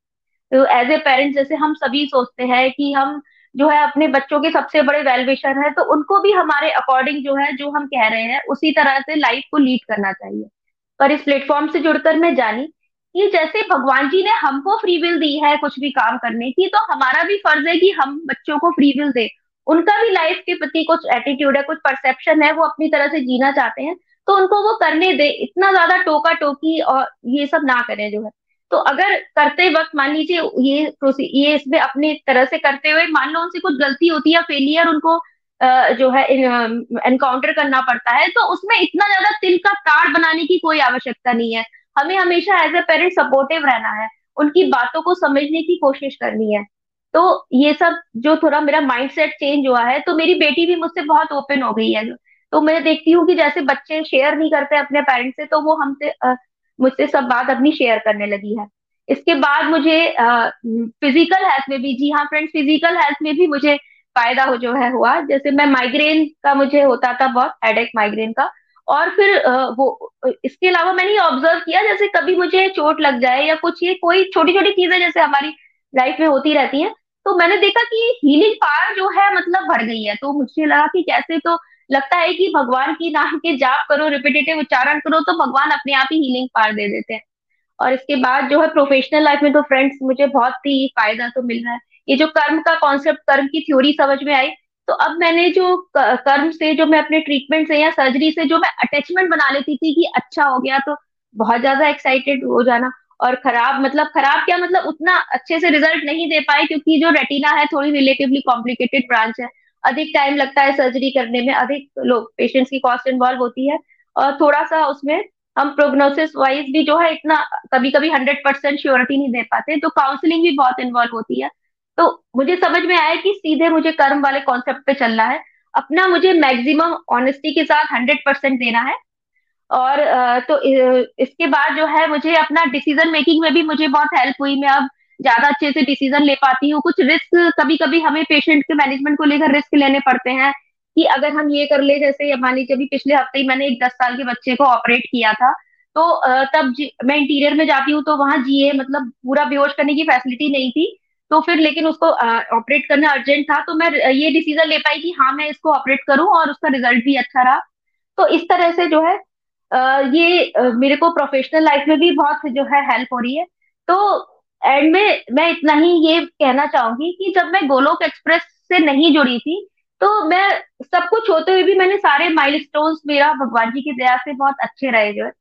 तो एज ए पेरेंट्स जैसे हम सभी सोचते हैं कि हम जो है अपने बच्चों के सबसे बड़े वेलविशर है तो उनको भी हमारे अकॉर्डिंग जो है, जो हम कह रहे हैं, उसी तरह से लाइफ को लीड करना चाहिए। पर इस प्लेटफॉर्म से जुड़कर मैं जानी कि जैसे भगवान जी ने हमको फ्री विल दी है कुछ भी काम करने की तो हमारा भी फ़र्ज़ है कि हम बच्चों को फ्री विल दे। उनका भी लाइफ के प्रति कुछ एटीट्यूड है, कुछ परसेप्शन है, वो अपनी तरह से जीना चाहते हैं तो उनको वो करने दे, इतना ज़्यादा टोका टोकी और ये सब ना करें जो है। तो अगर करते वक्त, मान लीजिए ये ये इसमें अपनी तरह से करते हुए, मान लो उनसे कुछ गलती होती है फेलियर उनको जो है एनकाउंटर करना पड़ता है तो उसमें इतना ज़्यादा तिल का ताड़ बनाने की कोई आवश्यकता नहीं है। हमें हमेशा एज ए पेरेंट सपोर्टिव रहना है, उनकी बातों को समझने की कोशिश करनी है। तो ये सब जो थोड़ा मेरा माइंडसेट चेंज हुआ है तो मेरी बेटी भी मुझसे बहुत ओपन हो गई है। तो मैं देखती हूँ कि जैसे बच्चे शेयर नहीं करते अपने पेरेंट्स से तो वो हमसे मुझसे सब बात अपनी शेयर करने लगी है। इसके बाद मुझे फ़िज़िकल हेल्थ में भी, जी हाँ फ्रेंड्स फ़िज़िकल हेल्थ में भी मुझे फ़ायदा हो जो है हुआ। जैसे मैं माइग्रेन का मुझे होता था बहुत हेडेक माइग्रेन का। और फिर वो, इसके अलावा मैंने ऑब्ज़र्व किया, जैसे कभी मुझे चोट लग जाए या कुछ, ये कोई छोटी छोटी चीज़ें जैसे हमारी लाइफ में होती रहती हैं तो मैंने देखा कि हीलिंग पावर जो है मतलब बढ़ गई है। तो मुझे लगा कि कैसे तो लगता है कि भगवान की नाम के जाप करो रिपीटेटिव उच्चारण करो तो भगवान अपने आप ही हीलिंग पावर दे देते हैं। और इसके बाद जो है प्रोफेशनल लाइफ में तो फ्रेंड्स मुझे बहुत ही फ़ायदा तो मिल रहा है। ये जो कर्म का कॉन्सेप्ट कर्म की थ्योरी समझ में आई तो अब मैंने जो कर्म से जो मैं अपने ट्रीटमेंट से या सर्जरी से जो मैं अटैचमेंट बना लेती थी कि अच्छा हो गया तो बहुत ज़्यादा एक्साइटेड हो जाना। और खराब मतलब खराब क्या मतलब उतना अच्छे से रिज़ल्ट नहीं दे पाए क्योंकि जो रेटिना है थोड़ी रिलेटिवली कॉम्प्लिकेटेड ब्रांच है। अधिक टाइम लगता है सर्जरी करने में, अधिक लोग पेशेंट्स की कॉस्ट इन्वॉल्व होती है। और थोड़ा सा उसमें हम प्रोग्नोसिस वाइज भी जो है इतना कभी कभी हंड्रेड परसेंट श्योरिटी नहीं दे पाते तो काउंसलिंग भी बहुत इन्वॉल्व होती है। तो मुझे समझ में आया कि सीधे मुझे कर्म वाले कॉन्सेप्ट पे चलना है। अपना मुझे मैक्सिमम ऑनेस्टी के साथ हंड्रेड परसेंट देना है। और तो इसके बाद जो है मुझे अपना डिसीज़न मेकिंग में भी मुझे बहुत हेल्प हुई। मैं अब ज़्यादा अच्छे से डिसीज़न ले पाती हूँ। कुछ रिस्क कभी कभी हमें पेशेंट के मैनेजमेंट को लेकर रिस्क लेने पड़ते हैं कि अगर हम ये कर ले, जैसे मान लीजिए अभी पिछले हफ़्ते ही मैंने एक दस साल के बच्चे को ऑपरेट किया था तो तब मैं इंटीरियर में जाती हूँ तो वहाँ जीए मतलब पूरा बेहोश करने की फैसिलिटी नहीं थी। तो फिर लेकिन उसको ऑपरेट करना अर्जेंट था तो मैं ये डिसीज़न ले पाई कि हाँ मैं इसको ऑपरेट करूँ और उसका रिज़ल्ट भी अच्छा रहा। तो इस तरह से जो है ये मेरे को प्रोफेशनल लाइफ में भी बहुत जो है हेल्प हो रही है। तो एंड में, मैं इतना ही ये कहना चाहूँगी कि जब मैं गोलोक एक्सप्रेस से नहीं जुड़ी थी तो मैं, सब कुछ होते हुए भी मैंने सारे माइलस्टोन्स मेरा भगवान जी की दया से बहुत अच्छे रहे जो है।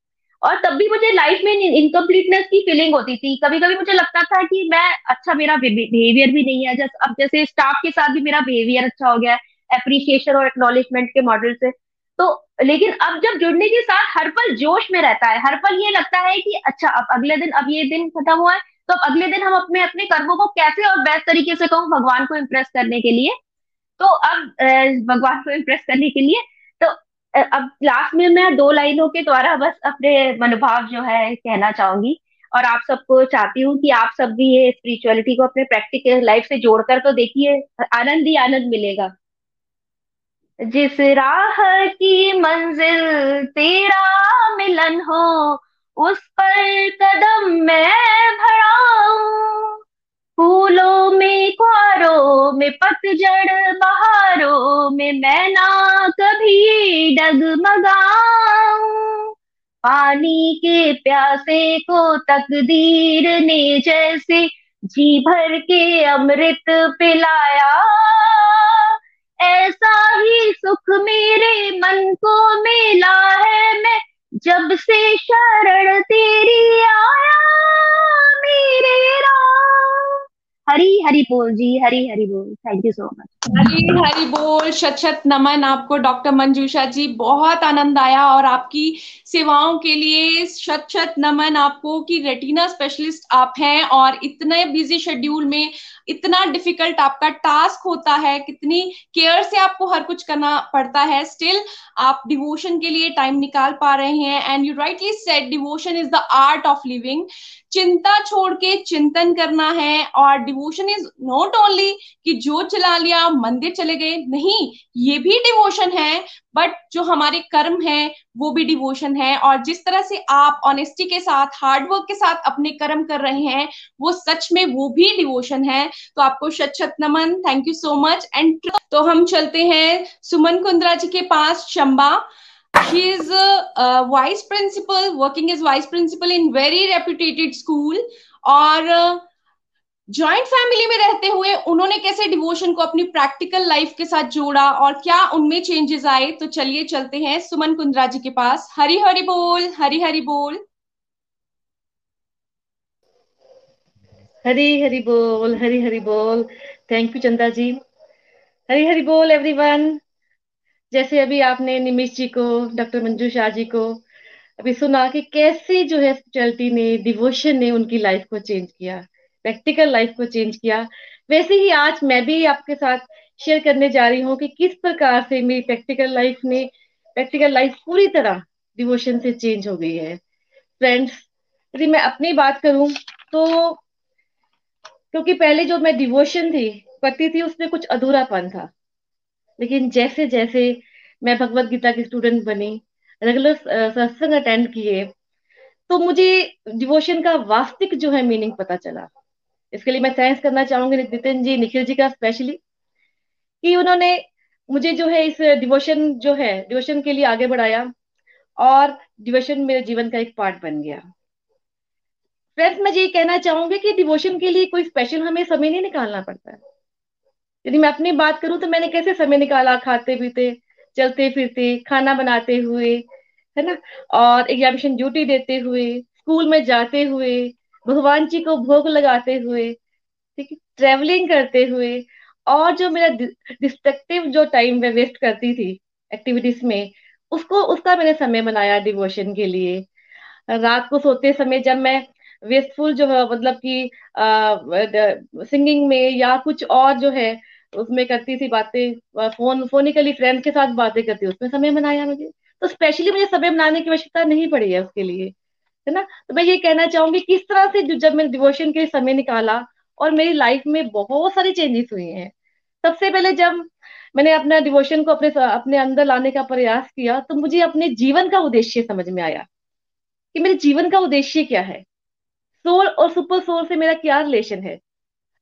और तब भी मुझे लाइफ में इनकम्प्लीटनेस की फीलिंग होती थी। कभी कभी मुझे लगता था कि मैं अच्छा मेरा बिहेवियर भी नहीं है। जैसे, अब जैसे स्टाफ के साथ भी मेरा बिहेवियर अच्छा हो गया है और एक्नोलेजमेंट के मॉडल से। तो लेकिन अब जब जुड़ने के साथ हर पल जोश में रहता है, हर पल ये लगता है कि अच्छा अब अगले दिन, अब ये दिन खत्म हुआ है तो अब अगले दिन हम अपने अपने कर्मों को कैसे और बेस्ट तरीके से कहूँ, भगवान को इम्प्रेस करने के लिए? तो अब भगवान को इम्प्रेस करने के लिए तो अब लास्ट में मैं दो लाइनों के द्वारा बस अपने मनोभाव जो है कहना चाहूँगी। और आप सबको चाहती हूँ कि आप सब भी ये स्पिरिचुअलिटी को अपने प्रैक्टिकल लाइफ से जोड़कर तो देखिए, आनंद ही आनंद मिलेगा। जिस राह की मंजिल तेरा मिलन हो, उस पर कदम मैं भराऊं फूलों में क्वारों में पतझड़, बहारों में मैं ना कभी डगमगाऊं। पानी के प्यासे को तकदीर ने जैसे जी भर के अमृत पिलाया। ऐसा ही सुख मेरे मन को मिला है मैं, जब से शरण तेरी आया मेरे राम। हरी हरी बोल जी, हरी हरी बोल। Thank you so much Hari Hari बोल, शत शत नमन आपको, डॉक्टर मंजूषा जी। बहुत आनंद आया और आपकी सेवाओं के लिए शत शत नमन आपको कि रेटिना स्पेशलिस्ट आप हैं और इतने बिज़ी शेड्यूल में इतना डिफ़िकल्ट आपका टास्क होता है, कितनी केयर से आपको हर कुछ करना पड़ता है। स्टिल आप डिवोशन के लिए टाइम निकाल पा रहे हैं and you rightly said devotion is the art of living चिंता छोड़ के चिंतन करना है और डिवोशन इज़ नॉट ओनली कि जो चला लिया, मंदिर चले गए, नहीं, ये भी डिवोशन है बट जो हमारे कर्म है, वो भी डिवोशन है और जिस तरह से आप ऑनेस्टी के साथ हार्डवर्क के साथ अपने कर्म कर रहे हैं, वो सच में वो भी डिवोशन है। तो आपको शत शत नमन thank you so much and तो हम चलते हैं सुमन कुंद्रा जी के पास शंबा she is a, a vice principal working as vice principal in very reputed school और जॉइंट फैमिली में रहते हुए उन्होंने कैसे डिवोशन को अपनी प्रैक्टिकल लाइफ के साथ जोड़ा और क्या उनमें चेंजेस आए? तो चलिए चलते हैं सुमन कुंद्रा जी के पास। हरी हरी बोल हरी हरी बोल। हरी हरी बोल हरी हरी बोल। थैंक यू चंदा जी। हरी हरी बोल एवरीवन जैसे अभी आपने निमिष जी को, डॉक्टर मंजू शाह जी को अभी सुना कि कैसे जो है स्पिरिचुअलिटी ने डिवोशन ने उनकी लाइफ को चेंज किया प्रैक्टिकल लाइफ को चेंज किया। वैसे ही आज मैं भी आपके साथ शेयर करने जा रही हूँ कि किस प्रकार से मेरी प्रैक्टिकल लाइफ ने प्रैक्टिकल लाइफ पूरी तरह डिवोशन से चेंज हो गई है। फ्रेंड्स यदि मैं अपनी बात करूँ तो क्योंकि पहले जो मैं डिवोशन थी करती थी, उसमें कुछ अधूरापन था। लेकिन जैसे जैसे मैं भगवत गीता की स्टूडेंट बनी रेगुलर सत्संग अटेंड किए तो मुझे डिवोशन का वास्तविक जो है मीनिंग पता चला। इसके लिए मैं थैंक्स करना चाहूँगी, नितिन जी, निखिल जी का स्पेशली कि उन्होंने मुझे जो है इस डिवोशन जो है डिवोशन के लिए आगे बढ़ाया और डिवोशन मेरे जीवन का एक पार्ट बन गया। फ्रेंड्स मैं ये कहना चाहूँगी कि डिवोशन के लिए कोई स्पेशल हमें समय नहीं निकालना पड़ता। है यदि मैं अपनी बात करूँ तो मैंने कैसे समय निकाला खाते पीते, चलते फिरते, खाना बनाते हुए, है ना? और एग्जामिनेशन ड्यूटी देते हुए, स्कूल में जाते हुए, भगवान जी को भोग लगाते हुए, ठीक है? ट्रेवलिंग करते हुए, और जो मेरा डिस्ट्रक्टिव जो टाइम मैं वेस्ट करती थी एक्टिविटीज़ में, उसको, उसका मैंने समय बनाया डिवोशन के लिए। रात को सोते समय जब मैं वेस्टफुल जो है मतलब कि सिंगिंग में या कुछ और जो है उसमें करती थी बातें फ़ोन फोनिकली फ्रेंड के साथ बातें करती उसमें समय बनाया मुझे। तो स्पेशली मुझे समय बनाने की आवश्यकता नहीं पड़ी है उसके लिए, है ना? तो मैं ये कहना चाहूँगी किस तरह से जब मैंने डिवोशन के लिए समय निकाला और मेरी लाइफ में बहुत सारी चेंजेस हुई हैं। सबसे पहले जब मैंने अपना डिवोशन को अपने अपने अंदर लाने का प्रयास किया तो मुझे अपने जीवन का उद्देश्य समझ में आया कि मेरे जीवन का उद्देश्य क्या है। सोल और सुपर सोल से मेरा क्या रिलेशन है?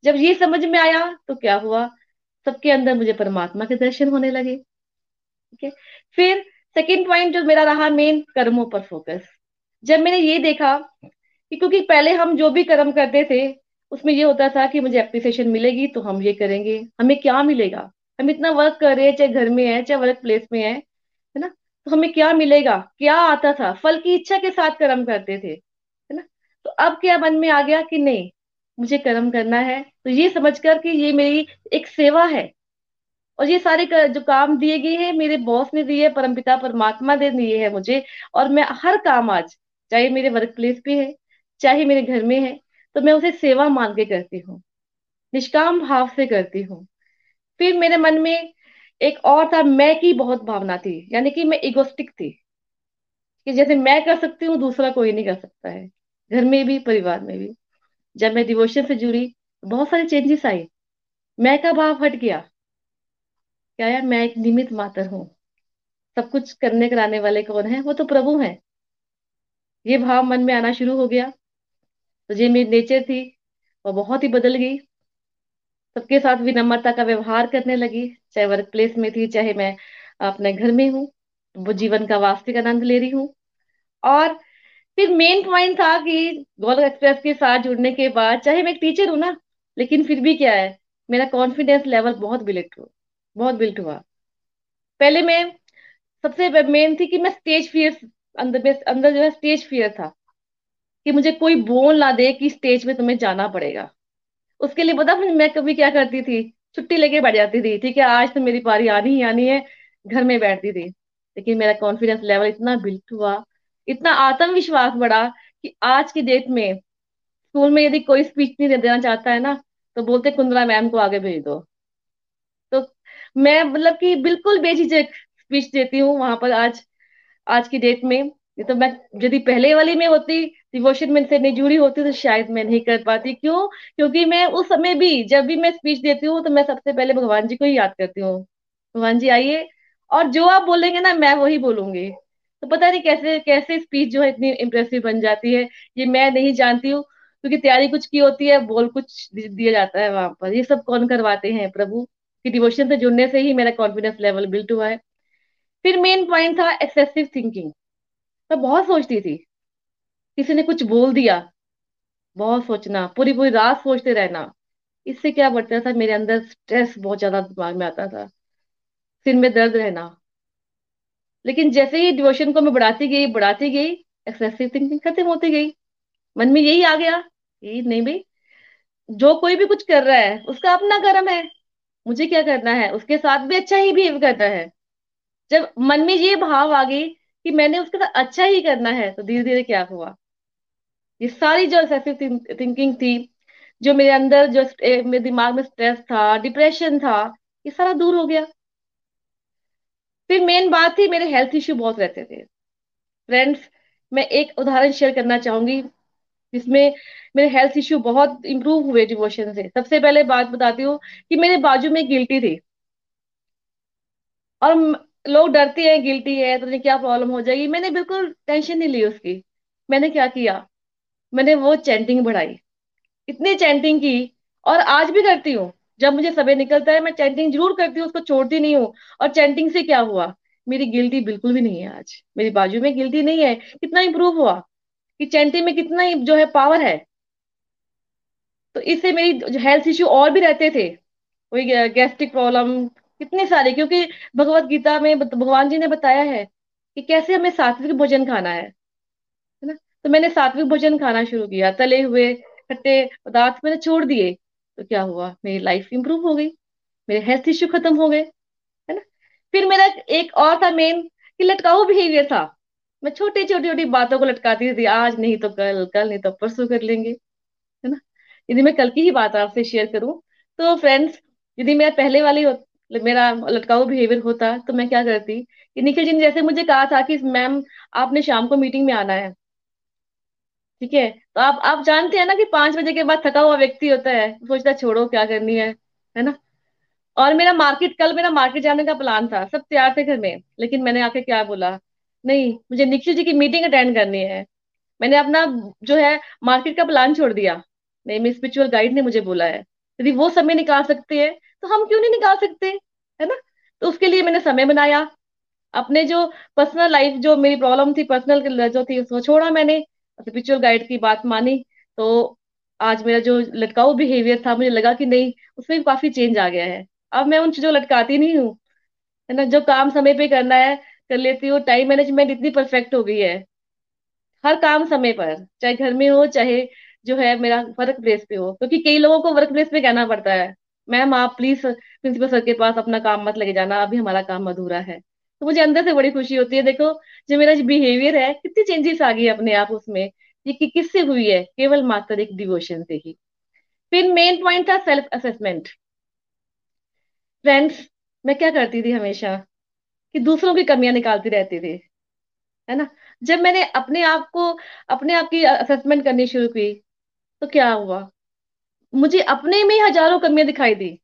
जब ये समझ में आया तो क्या हुआ? सबके अंदर मुझे परमात्मा के दर्शन होने लगे, ठीक है? फिर सेकेंड पॉइंट जो मेरा रहा मेन कर्मों पर फोकस जब मैंने ये देखा कि क्योंकि पहले हम जो भी कर्म करते थे, उसमें ये होता था कि मुझे एप्रिसिएशन मिलेगी तो हम ये करेंगे, हमें क्या मिलेगा? हम इतना वर्क कर रहे हैं, चाहे घर में है, चाहे वर्क प्लेस में है है ना? तो हमें क्या मिलेगा? क्या आता था? फल की इच्छा के साथ कर्म करते थे, है ना? तो अब क्या मन में आ गया कि नहीं मुझे कर्म करना है तो ये समझ कर कि ये मेरी एक सेवा है। और ये सारे कर, जो काम दिए गए हैं मेरे बॉस ने दिए है परमपिता परमात्मा ने दिए हैं मुझे और मैं हर काम आज चाहे मेरे वर्क प्लेस पे है चाहे मेरे घर में है तो मैं उसे सेवा मान के करती हूँ निष्काम भाव से करती हूँ। फिर मेरे मन में एक और था मैं की बहुत भावना थी यानी कि मैं इगोस्टिक थी कि जैसे मैं कर सकती हूँ दूसरा कोई नहीं कर सकता है घर में भी परिवार में भी। जब मैं डिवोशन से जुड़ी, बहुत सारे चेंजेस आए। मैं का भाव हट गया? क्या यार, मैं एक निमित मात्र हूँ। सब कुछ करने कराने वाले कौन है? वो तो प्रभु हैं। ये भाव मन में आना शुरू हो गया। तो ये मेरी नेचर थी, वो बहुत ही बदल गई। सबके साथ विनम्रता का व्यवहार करने लगी, चाहे वर्क प्लेस में थी, चाहे मैं अपने घर में हूँ। वो जीवन का वास्तविक आनंद ले रही हूँ। और फिर मेन पॉइंट था कि गोल्ड एक्सप्रेस के साथ जुड़ने के बाद, चाहे मैं एक टीचर हूँ ना, लेकिन फिर भी क्या है, मेरा कॉन्फिडेंस लेवल बहुत बिल्ट हुआ, बहुत बिल्ट हुआ। पहले मैं, सबसे मेन थी कि मैं स्टेज फियर अंदर में, अंदर जो है स्टेज फियर था, कि मुझे कोई बोल ना दे कि स्टेज पे तुम्हें जाना पड़ेगा। उसके लिए पता मैं कभी क्या करती थी, छुट्टी लेके बैठ जाती थी, ठीक है, आज तो मेरी पारी आनी ही आनी है, घर में बैठती थी, लेकिन मेरा कॉन्फिडेंस लेवल इतना बिल्ट हुआ इतना आत्मविश्वास बढ़ा कि आज की डेट में स्कूल में यदि कोई स्पीच नहीं देना चाहता है ना तो बोलते कुंदरा मैम को आगे भेज दो। तो मैं मतलब कि बिल्कुल बेझिझक स्पीच देती हूँ वहाँ पर आज आज की डेट में। तो मैं, यदि पहले वाली में होती डिवोशन में से नहीं जुड़ी होती तो शायद मैं नहीं कर पाती। क्यों? क्योंकि मैं उस समय भी, जब भी मैं स्पीच देती हूँ तो मैं सबसे पहले भगवान जी को ही याद करती हूँ। भगवान जी आइए, और जो आप बोलेंगे ना, मैं वही बोलूँगी। तो पता नहीं कैसे कैसे स्पीच जो है इतनी इम्प्रेसिव बन जाती है, ये मैं नहीं जानती हूँ, क्योंकि तैयारी कुछ की होती है, बोल कुछ दिया जाता है वहाँ पर। ये सब कौन करवाते हैं प्रभु? कि डिवोशन से जुड़ने से ही मेरा कॉन्फिडेंस लेवल बिल्ट हुआ है। फिर मेन पॉइंट था एक्सेसिव थिंकिंग मैं बहुत सोचती थी। किसी ने कुछ बोल दिया, बहुत सोचना, पूरी पूरी रात सोचते रहना। इससे क्या बढ़ता था? मेरे अंदर स्ट्रेस बहुत ज़्यादा दिमाग में आता था। सिर में दर्द रहना। लेकिन जैसे ही डिवोशन को मैं बढ़ाती गई बढ़ाती गई एक्सेसिव थिंकिंग खत्म होती गई। मन में यही आ गया यही नहीं भाई, जो कोई भी कुछ कर रहा है, उसका अपना कर्म है। मुझे क्या करना है? उसके साथ भी अच्छा ही बिहेव करना है। जब मन में ये भाव आ गई कि मैंने उसके साथ अच्छा ही करना है तो धीरे धीरे क्या हुआ? ये सारी जो एक्सेसिव थिंकिंग थी, जो मेरे अंदर जो मेरे दिमाग में स्ट्रेस था डिप्रेशन था, ये सारा दूर हो गया। फिर मेन बात थी, मेरे हेल्थ इश्यू बहुत रहते थे। फ्रेंड्स मैं एक उदाहरण शेयर करना चाहूँगी, जिसमें मेरे हेल्थ इश्यू बहुत इंप्रूव हुए डिवोशन से। सबसे पहले बात बताती हूँ कि मेरे बाजू में गिल्टी थी। और लोग डरते हैं गिल्टी है तो क्या प्रॉब्लम हो जाएगी? मैंने बिल्कुल टेंशन नहीं ली उसकी। मैंने क्या किया? मैंने वो चैंटिंग बढ़ाई। इतनी चैंटिंग की, और आज भी करती हूँ। जब मुझे समय निकलता है, मैं चैंटिंग ज़रूर करती हूँ, उसको छोड़ती नहीं हूँ। और चैंटिंग से क्या हुआ? मेरी गिल्टी बिल्कुल भी नहीं है आज। मेरी बाजू में गिल्टी नहीं है। कितना इंप्रूव हुआ कि चैंटिंग में कितना ही जो है पावर है। तो इससे मेरी हेल्थ इश्यू और भी रहते थे। वही गैस्ट्रिक प्रॉब्लम कितने सारे। क्योंकि भगवत गीता में भगवान जी ने बताया है कि कैसे हमें सात्विक भोजन खाना है ना? तो मैंने सात्विक भोजन खाना शुरू किया। तले हुए खट्टे पदार्थ मैंने छोड़ दिए। तो क्या हुआ? मेरी लाइफ इंप्रूव हो गई। मेरे हेल्थ इश्यू खत्म हो गए, है ना? फिर मेरा एक और था मेन कि लटकाऊ बिहेवियर था। मैं छोटी छोटी छोटी बातों को लटकाती थी आज नहीं तो कल कल नहीं तो परसों कर लेंगे, है ना? यदि मैं कल की ही बात आपसे शेयर करूँ तो फ्रेंड्स यदि मेरा पहले वाली मेरा लटकाऊ बिहेवियर होता तो मैं क्या करती कि निखिल जी ने जैसे मुझे कहा था कि मैम आपने शाम को मीटिंग में आना है। ठीक है? तो आप आप जानते हैं ना कि पाँच बजे के बाद थका हुआ व्यक्ति होता है, सोचता छोड़ो, क्या करनी है है ना? और मेरा मार्केट कल मेरा मार्केट जाने का प्लान था, सब तैयार थे घर में, लेकिन मैंने आके क्या बोला? नहीं, मुझे निखिल जी की मीटिंग अटेंड करनी है। मैंने अपना जो है मार्केट का प्लान छोड़ दिया। नहीं मेरी स्पिरिचुअल गाइड ने मुझे बोला है। यदि वो समय निकाल सकते हैं तो हम क्यों नहीं निकाल सकते, है ना? तो उसके लिए मैंने समय बनाया। अपने जो पर्सनल लाइफ जो मेरी प्रॉब्लम थी पर्सनल जो थी, उसको छोड़ा मैंने। स्पिरिचुअल गाइड की बात मानी तो आज मेरा जो लटकाऊ बिहेवियर था, मुझे लगा कि नहीं, उसमें भी काफ़ी चेंज आ गया है। अब मैं उन चीज़ों लटकाती नहीं हूँ, है ना? जो काम समय पे करना है, कर लेती हूँ टाइम मैनेजमेंट इतनी परफेक्ट हो गई है। हर काम समय पर, चाहे घर में हो, चाहे जो है मेरा वर्क प्लेस पे हो, क्योंकि कई लोगों को वर्क प्लेस पे कहना पड़ता है, मैम, आप प्लीज़ प्रिंसिपल सर के पास अपना काम मत लेके जाना, अभी हमारा काम अधूरा है। तो मुझे अंदर से बड़ी खुशी होती है। देखो, जो मेरा बिहेवियर है, कितनी चेंजेस आ गई अपने आप उसमें। ये कि किससे हुई है? केवल मात्र एक डिवोशन से ही। फिर मेन पॉइंट था सेल्फ असेसमेंट फ्रेंड्स मैं क्या करती थी हमेशा? कि दूसरों की कमियाँ निकालती रहती थी। है ना? जब मैंने अपने आप को, अपने आप की असेसमेंट करनी शुरू की तो क्या हुआ? मुझे अपने में हज़ारों कमियाँ दिखाई दी।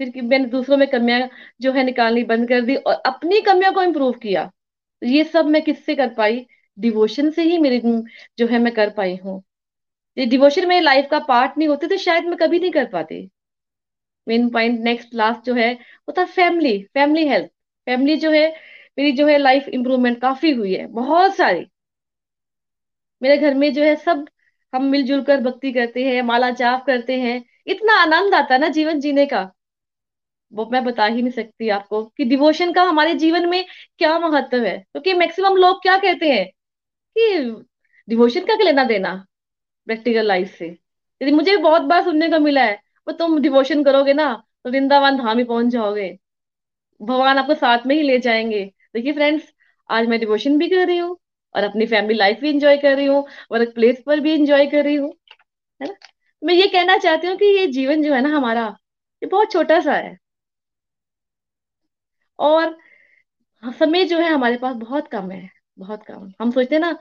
फिर मैंने दूसरों में कमियाँ जो है निकालनी बंद कर दी और अपनी कमियों को इम्प्रूव किया। तो ये सब मैं किससे कर पाई? डिवोशन से ही मेरी जो है मैं कर पाई हूँ। ये डिवोशन मेरी लाइफ का पार्ट नहीं होते तो शायद मैं कभी नहीं कर पाती। मेन पॉइंट नेक्स्ट लास्ट जो है, वो था फैमिली फैमिली हेल्थ फैमिली जो है, मेरी जो है लाइफ इंप्रूवमेंट काफ़ी हुई है, बहुत सारी। मेरे घर में जो है सब हम मिलजुल कर भक्ति करते हैं, माला जाप करते हैं। इतना आनंद आता है ना जीवन जीने का। वो मैं बता ही नहीं सकती आपको कि डिवोशन का हमारे जीवन में क्या महत्व है? क्योंकि तो मैक्सिमम लोग क्या कहते हैं? कि डिवोशन का लेना देना प्रैक्टिकल लाइफ से। यदि मुझे बहुत बार सुनने को मिला है, वो तुम डिवोशन करोगे ना तो वृंदावन धाम ही पहुँच जाओगे। भगवान आपको साथ में ही ले जाएँगे। देखिए फ्रेंड्स आज मैं डिवोशन भी कर रही हूँ और अपनी फैमिली लाइफ भी इंजॉय कर रही हूँ वर्क प्लेस पर भी इंजॉय कर रही हूँ, है ना? मैं ये कहना चाहती हूँ कि ये जीवन जो है ना हमारा, ये बहुत छोटा सा है। और समय जो है हमारे पास बहुत कम है, बहुत कम। हम सोचते हैं ना,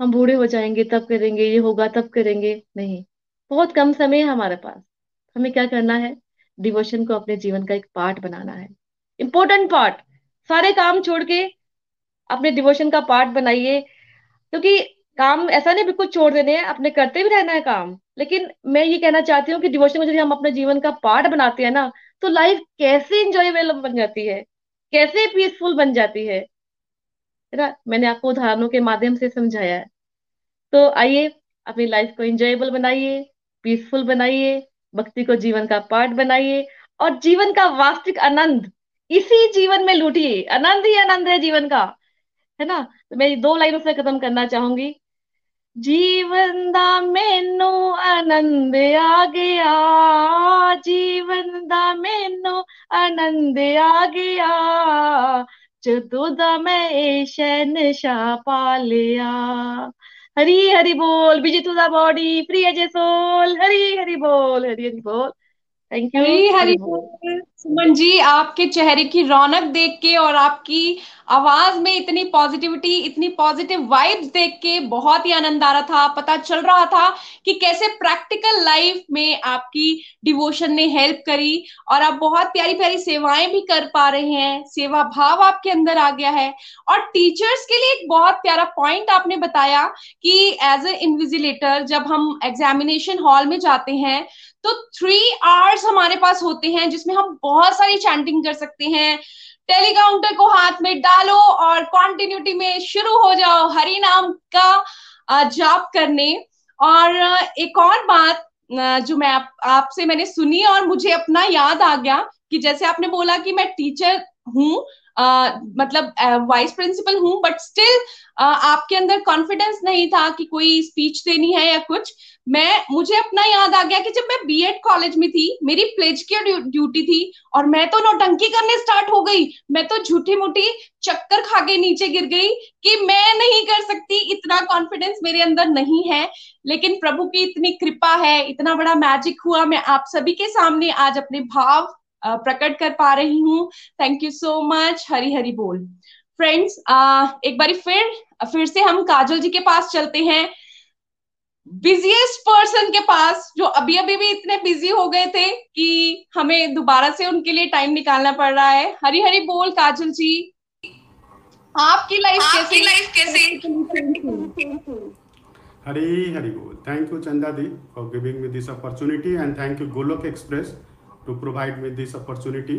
हम बूढ़े हो जाएँगे, तब करेंगे, ये होगा, तब करेंगे। नहीं, बहुत कम समय है हमारे पास। हमें क्या करना है? डिवोशन को अपने जीवन का एक पार्ट बनाना है। Important part. सारे काम छोड़ के अपने डिवोशन का पार्ट बनाइए। क्योंकि काम ऐसा नहीं, बिल्कुल छोड़ देने हैं, अपने करते भी रहना है काम। लेकिन मैं ये कहना चाहती हूँ कि डिवोशन को यदि हम अपने जीवन का पार्ट बनाते हैं ना तो लाइफ कैसे इंजॉयबल बन जाती है? कैसे पीसफुल बन जाती है? ना? मैंने आपको उदाहरणों के माध्यम से समझाया है। तो आइए, अपनी लाइफ को इंजॉयबल बनाइए पीसफुल बनाइए, भक्ति को जीवन का पार्ट बनाइए और जीवन का वास्तविक आनंद इसी जीवन में लूटिए। आनंद ही आनंद है जीवन का। है ना? तो मैं दो लाइनों से खत्म करना चाहूँगी। जीवन दा मैनू आनंद आ गया। जीवन दा मैनू आनंद आ गया। जदों दा मैं नशा पा लिया। हरी हरी बोल busy to the body as a soul. Hari Hari बोल, हरी हरी बोल। थैंक यू हरी सुमन जी आपके चेहरे की रौनक देख के और आपकी आवाज़ में इतनी पॉजिटिविटी इतनी पॉजिटिव वाइब्स देख के बहुत ही आनंद आ रहा था। पता चल रहा था कि कैसे प्रैक्टिकल लाइफ में आपकी डिवोशन ने हेल्प करी और आप बहुत प्यारी प्यारी सेवाएँ भी कर पा रहे हैं। सेवा भाव आपके अंदर आ गया है। और टीचर्स के लिए एक बहुत प्यारा पॉइंट आपने बताया कि एज ए इन्विजिलेटर जब हम एग्जामिनेशन हॉल में जाते हैं तो थ्री आवर्स हमारे पास होते हैं जिसमें हम बहुत सारी चैंटिंग कर सकते हैं। टेलीकाउंटर को हाथ में डालो और कॉन्टिन्यूटी में शुरू हो जाओ हरि नाम का जाप करने। और एक और बात जो मैं आप, आपसे मैंने सुनी और मुझे अपना याद आ गया कि जैसे आपने बोला कि मैं टीचर हूँ मतलब वाइस प्रिंसिपल हूँ बट स्टिल आपके अंदर कॉन्फिडेंस नहीं था कि कोई स्पीच देनी है या कुछ। मैं, मुझे अपना याद आ गया कि जब मैं बीएड कॉलेज में थी, मेरी प्लेज की ड्यूटी थी, और मैं तो नौटंकी करने स्टार्ट हो गई। मैं तो झूठी मूठी चक्कर खा के नीचे गिर गई कि मैं नहीं कर सकती, इतना कॉन्फिडेंस मेरे अंदर नहीं है। लेकिन प्रभु की इतनी कृपा है, इतना बड़ा मैजिक हुआ, मैं आप सभी के सामने आज अपने भाव प्रकट कर पा रही हूँ। Thank you so much Hari Hari बोल। फ्रेंड्स एक बार फिर फिर से हम काजल जी के पास चलते हैं। बिजिएस्ट पर्सन के पास जो अभी अभी भी इतने बिज़ी हो गए थे कि हमें दोबारा से उनके लिए टाइम निकालना पड़ रहा है। हरी हरी बोल काजल जी। आपकी लाइफ कैसी? लाइफ कैसे? हरी हरी बोल। Thank you Chanda di for giving me this opportunity and thank you Golok express to provide me this opportunity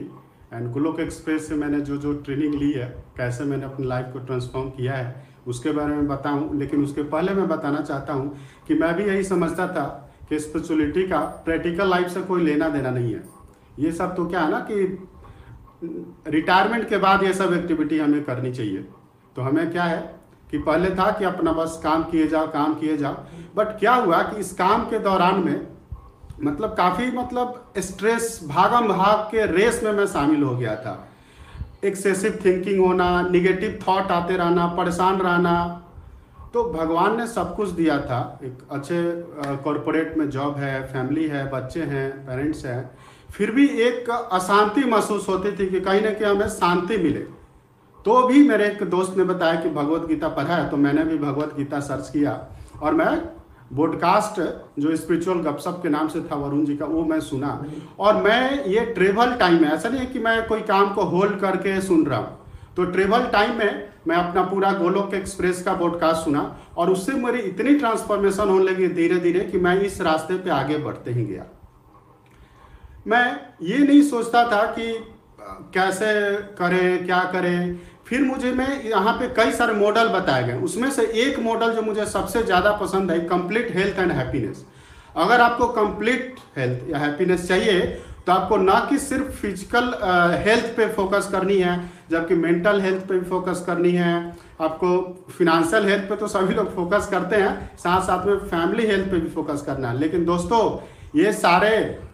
and Golok express से मैंने जो जो ट्रेनिंग ली है, कैसे मैंने अपनी लाइफ को ट्रांसफॉर्म किया है, उसके बारे में बताऊँ। लेकिन उसके पहले मैं बताना चाहता हूँ कि मैं भी यही समझता था कि स्पिरिचुअलिटी का प्रैक्टिकल लाइफ से कोई लेना देना नहीं है। ये सब तो क्या है ना कि रिटायरमेंट के बाद ये सब एक्टिविटी हमें करनी चाहिए। तो हमें क्या है कि पहले था कि अपना बस काम किए जाओ, काम किए जाओ। बट क्या हुआ कि इस काम के दौरान में मतलब काफ़ी मतलब स्ट्रेस भागम भाग के रेस में मैं शामिल हो गया था। एक्सेसिव थिंकिंग होना निगेटिव थॉट आते रहना, परेशान रहना तो भगवान ने सब कुछ दिया था। एक अच्छे कॉरपोरेट में जॉब है फैमिली है, बच्चे हैं पेरेंट्स हैं। फिर भी एक अशांति महसूस होती थी कि कहीं ना कहीं हमें शांति मिले। तो भी मेरे एक दोस्त ने बताया कि भगवत गीता पढ़ा है तो मैंने भी भगवत गीता सर्च किया और मैं बॉडकास्ट जो स्पिरिचुअल गपशप के नाम से था वरुण जी का, वो मैं सुना। और मैं, ये ट्रेवल टाइम है। ऐसा नहीं है कि मैं कोई काम को होल्ड करके सुन रहा हूँ। तो ट्रेवल टाइम में मैं अपना पूरा गोलोक एक्सप्रेस का बॉडकास्ट सुना और उससे मेरी इतनी ट्रांसफॉर्मेशन होने लगी धीरे धीरे कि मैं इस रास्ते पे आगे बढ़ते ही गया। मैं ये नहीं सोचता था कि कैसे करें, क्या करें। फिर मुझे मैं यहाँ पे कई सारे मॉडल बताए गए। उसमें से एक मॉडल जो मुझे सबसे ज़्यादा पसंद है कंप्लीट हेल्थ एंड हैप्पीनेस अगर आपको कंप्लीट हेल्थ या हैप्पीनेस चाहिए तो आपको ना कि सिर्फ़ फ़िज़िकल हेल्थ पे फोकस करनी है, जबकि मेंटल हेल्थ पे भी फोकस करनी है। आपको फिनेंशियल हेल्थ पे तो सभी लोग फोकस करते हैं साथ साथ में फैमिली हेल्थ पे भी फोकस करना है। लेकिन दोस्तों, ये सारे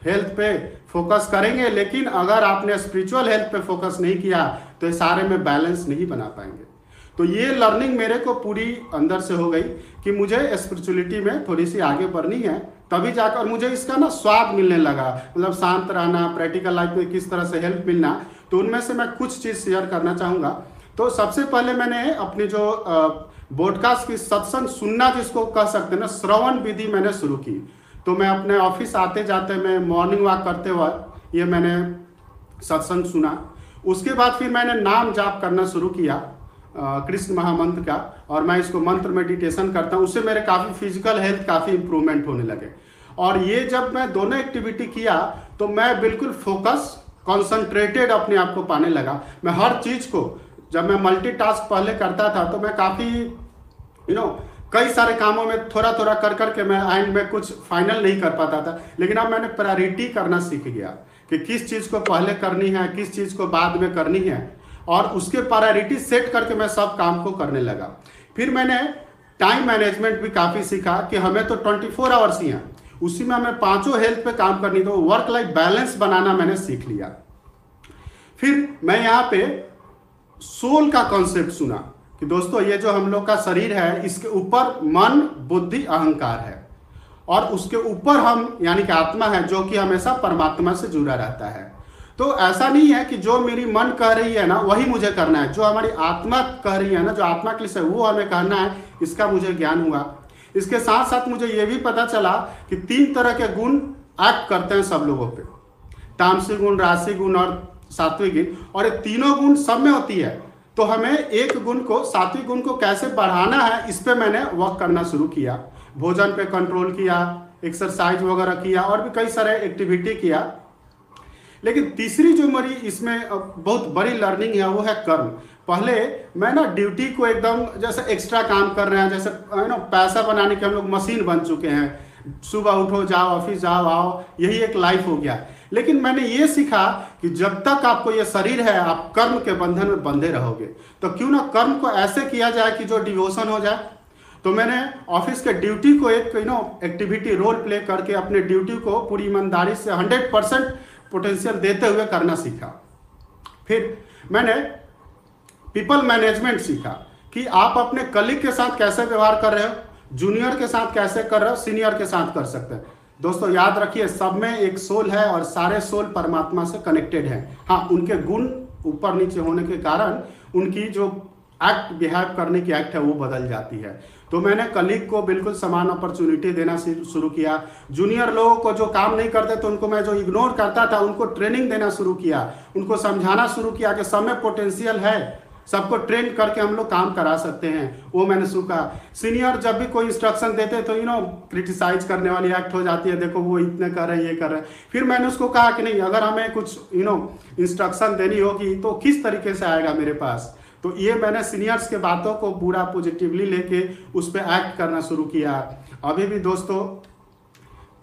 हेल्थ पे फोकस करेंगे, लेकिन अगर आपने स्पिरिचुअल हेल्थ पे फोकस नहीं किया तो ये सारे में बैलेंस नहीं बना पाएँगे। तो ये लर्निंग मेरे को पूरी अंदर से हो गई कि मुझे स्पिरिचुअलिटी में थोड़ी सी आगे बढ़नी है, तभी जाकर मुझे इसका ना स्वाद मिलने लगा। मतलब शांत रहना प्रैक्टिकल लाइफ में किस तरह से हेल्प मिलना तो उनमें से मैं कुछ चीज़ शेयर करना चाहूँगा। तो सबसे पहले मैंने अपनी जो बॉडकास्ट की सत्संग सुनना जिसको कह सकते ना, श्रवण विधि मैंने शुरू की। तो मैं अपने ऑफ़िस आते जाते मैं मॉर्निंग वॉक करते वक्त ये मैंने सत्संग सुना। उसके बाद फिर मैंने नाम जाप करना शुरू किया कृष्ण महामंत्र का, और मैं इसको मंत्र मेडिटेशन करता हूँ। उससे मेरे काफ़ी फ़िज़िकल हेल्थ काफ़ी इंप्रूवमेंट होने लगे। और ये जब मैं दोनों एक्टिविटी किया तो मैं बिल्कुल फोकस कॉन्सेंट्रेटेड अपने आप को पाने लगा। मैं हर चीज़ को, जब मैं मल्टीटास्क पहले करता था तो मैं काफ़ी यू नो कई सारे कामों में थोड़ा थोड़ा कर करके मैं एंड में कुछ फाइनल नहीं कर पाता था। लेकिन अब मैंने प्रायोरिटी करना सीख गया। कि किस चीज़ को पहले करनी है, किस चीज़ को बाद में करनी है, और उसके प्रायोरिटी सेट करके मैं सब काम को करने लगा। फिर मैंने टाइम मैनेजमेंट भी काफ़ी सीखा कि हमें तो 24 फोर आवर्स ही हैं। उसी में हमें पाँचों हेल्थ पे काम करनी तो वर्क लाइफ बैलेंस बनाना मैंने सीख लिया। फिर मैं यहाँ पे सोल का कॉन्सेप्ट सुना कि दोस्तों, ये जो हम लोग का शरीर है, इसके ऊपर मन, बुद्धि, अहंकार है। और उसके ऊपर हम, यानी कि आत्मा है, जो कि हमेशा परमात्मा से जुड़ा रहता है। तो ऐसा नहीं है कि जो मेरी मन कह रही है ना, वही मुझे करना है। जो हमारी आत्मा कह रही है ना, जो आत्मा के लिए वो हमें कहना है, इसका मुझे ज्ञान हुआ। इसके साथ साथ मुझे यह भी पता चला कि तीन तरह के गुण एक्ट करते हैं सब लोगों पे। तामसी गुण, राशि गुण और सात्विक गुण। और ये तीनों गुण सब में होती है। तो हमें एक गुण को, सात्विक गुण को कैसे बढ़ाना है, इस पर मैंने वर्क करना शुरू किया। भोजन पे कंट्रोल किया एक्सरसाइज वगैरह किया, और भी कई सारे एक्टिविटी किया। लेकिन तीसरी जो मेरी इसमें बहुत बड़ी लर्निंग है, वो है कर्म। पहले मैं ना ड्यूटी को एकदम जैसे एक्स्ट्रा काम कर रहे हैं, जैसे यू नो पैसा बनाने के हम लोग मशीन बन चुके हैं। सुबह उठो, जाओ ऑफ़िस जाओ, आओ, यही एक लाइफ हो गया। लेकिन मैंने ये सीखा कि जब तक आपको ये शरीर है, आप कर्म के बंधन में बंधे रहोगे। तो क्यों ना कर्म को ऐसे किया जाए कि जो डिवोशन हो जाए तो मैंने ऑफ़िस के ड्यूटी को एक you know activity role play करके अपने ड्यूटी को पूरी ईमानदारी से हंड्रेड परसेंट पोटेंशियल देते हुए करना सीखा। फिर मैंने पीपल मैनेजमेंट सीखा कि आप अपने कलीग के साथ कैसे व्यवहार कर रहे हो जूनियर के साथ कैसे कर रहे हो सीनियर के साथ कर सकते हैं। दोस्तों, याद रखिए, सब में एक सोल है और सारे सोल परमात्मा से कनेक्टेड है। हाँ उनके गुण ऊपर नीचे होने के कारण उनकी जो एक्ट बिहेव करने की एक्ट है, वो बदल जाती है। तो मैंने कलीग को बिल्कुल समान अपॉर्चुनिटी देना शुरू किया। जूनियर लोगों को जो काम नहीं करते तो उनको मैं जो इग्नोर करता था, उनको ट्रेनिंग देना शुरू किया। उनको समझाना शुरू किया कि समय पोटेंशियल है। सबको ट्रेन करके हम लोग काम करा सकते हैं। वो मैंने सुखा सीनियर जब भी कोई इंस्ट्रक्शन देते तो यू नो क्रिटिसाइज करने वाली एक्ट हो जाती है। देखो, वो इतने कर रहे हैं, ये कर रहे हैं। फिर मैंने उसको कहा कि नहीं, अगर हमें कुछ यू नो इंस्ट्रक्शन देनी होगी तो किस तरीके से आएगा मेरे पास? तो ये मैंने सीनियर्स के बातों को पूरा पॉजिटिवली लेके उस पर एक्ट करना शुरू किया। अभी भी दोस्तों,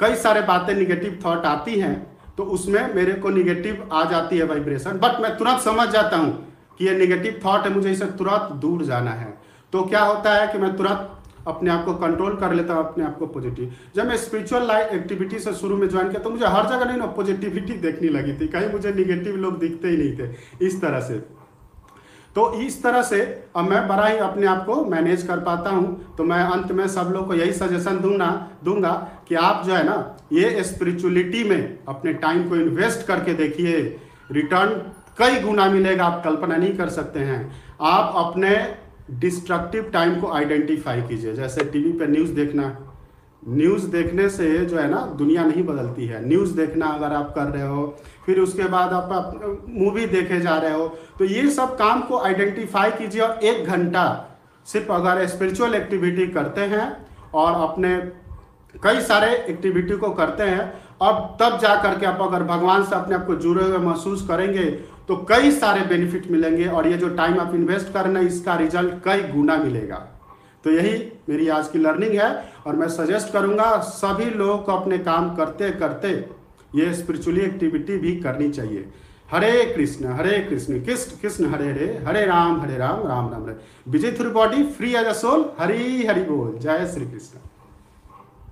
कई सारे बातें निगेटिव थॉट आती हैं तो उसमें मेरे को निगेटिव आ जाती है वाइब्रेशन बट मैं तुरंत समझ जाता हूँ कि ये निगेटिव थॉट है, मुझे इसे तुरंत दूर जाना है। तो क्या होता है कि मैं तुरंत अपने आप को कंट्रोल कर लेता हूँ, अपने आप को पॉजिटिव जब मैं स्पिरिचुअल लाइफ एक्टिविटी से शुरू में ज्वाइन किया तो मुझे हर जगह नहीं ना पॉजिटिविटी देखने लगी थी। कहीं मुझे निगेटिव लोग दिखते ही नहीं थे, इस तरह से। तो इस तरह से अब मैं बड़ा ही अपने आप को मैनेज कर पाता हूँ। तो मैं अंत में सब लोग को यही सजेशन दूँगा दूँगा कि आप जो है ना, ये स्पिरिचुअलिटी में अपने टाइम को इन्वेस्ट करके देखिए। रिटर्न कई गुना मिलेगा, आप कल्पना नहीं कर सकते हैं। आप अपने डिस्ट्रक्टिव टाइम को आइडेंटिफाई कीजिए। जैसे टीवी पर न्यूज़ देखना। न्यूज़ देखने से जो है ना, दुनिया नहीं बदलती है। न्यूज़ देखना अगर आप कर रहे हो फिर उसके बाद आप मूवी देखे जा रहे हो। तो ये सब काम को आइडेंटिफाई कीजिए और एक घंटा सिर्फ़ अगर स्पिरिचुअल एक्टिविटी करते हैं और अपने कई सारे एक्टिविटी को करते हैं, अब तब जा करके आप अगर भगवान से अपने आप को जुड़े हुए महसूस करेंगे तो कई सारे बेनिफिट मिलेंगे और ये जो टाइम आप इन्वेस्ट कर करना इसका रिज़ल्ट कई गुना मिलेगा। तो यही मेरी आज की लर्निंग है और मैं सजेस्ट करूँगा सभी लोगों को अपने काम करते करते ये स्पिरिचुअली एक्टिविटी भी करनी चाहिए। हरे कृष्ण हरे कृष्ण कृष्ण कृष्ण हरे हरे हरे राम हरे राम राम राम हरे। विजय through body free as a soul Hari Hari बोल। जय श्री कृष्ण।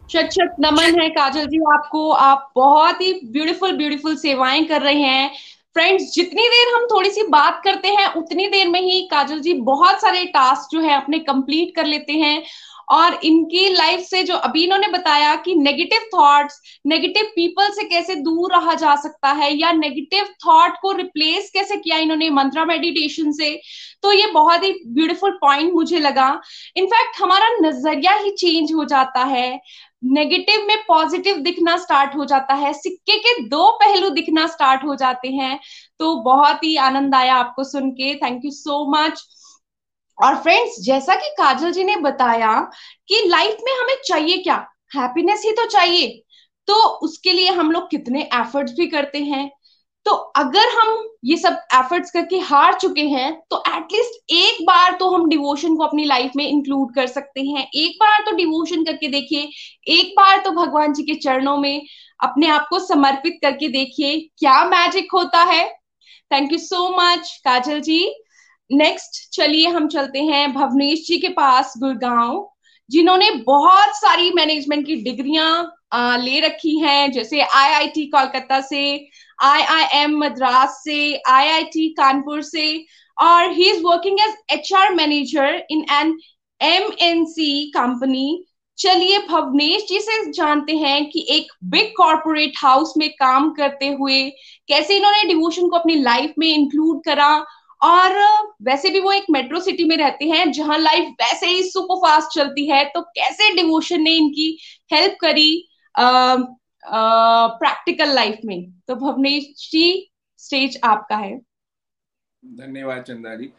शत शत नमन है काजल जी आपको। आप बहुत ही ब्यूटीफुल ब्यूटीफुल सेवाएँ कर रहे हैं। फ्रेंड्स जितनी देर हम थोड़ी सी बात करते हैं, उतनी देर में ही काजल जी बहुत सारे टास्क जो है अपने कंप्लीट कर लेते हैं। और इनकी लाइफ से जो अभी इन्होंने बताया कि नेगेटिव थॉट्स नेगेटिव पीपल से कैसे दूर रहा जा सकता है या नेगेटिव थॉट को रिप्लेस कैसे किया इन्होंने मंत्रा मेडिटेशन से तो ये बहुत ही ब्यूटीफुल पॉइंट मुझे लगा। इनफैक्ट हमारा नज़रिया ही चेंज हो जाता है। नेगेटिव में पॉजिटिव दिखना स्टार्ट हो जाता है, सिक्के के दो पहलू दिखना स्टार्ट हो जाते हैं तो बहुत ही आनंद आया आपको सुन के। थैंक यू सो मच और फ्रेंड्स जैसा कि काजल जी ने बताया कि लाइफ में हमें चाहिए क्या? हैप्पीनेस ही तो चाहिए। तो उसके लिए हम लोग कितने एफर्ट्स भी करते हैं। तो अगर हम ये सब एफर्ट्स करके हार चुके हैं तो एटलीस्ट एक बार तो हम डिवोशन को अपनी लाइफ में इंक्लूड कर सकते हैं। एक बार तो डिवोशन करके देखिए, एक बार तो भगवान जी के चरणों में अपने आप को समर्पित करके देखिए, क्या मैजिक होता है। Thank you so much Kajal ji. Next चलिए हम चलते हैं भवनेश जी के पास, गुड़गांव, जिन्होंने बहुत सारी मैनेजमेंट की डिग्रियाँ ले रखी हैं, जैसे आईआईटी कोलकाता से आईआईएम मद्रास से आईआईटी कानपुर से, और he is working as HR manager in an MNC company चलिए भवनेश जी से जानते हैं कि एक बिग कॉरपोरेट हाउस में काम करते हुए कैसे इन्होंने डिवोशन को अपनी लाइफ में इंक्लूड करा और वैसे भी वो एक मेट्रो सिटी में रहते हैं, जहाँ लाइफ वैसे ही सुपर फास्ट चलती है तो कैसे डिवोशन ने इनकी हेल्प करी प्रैक्टिकल लाइफ में? तो भवनेश जी स्टेज आपका है। धन्यवाद चंदा जी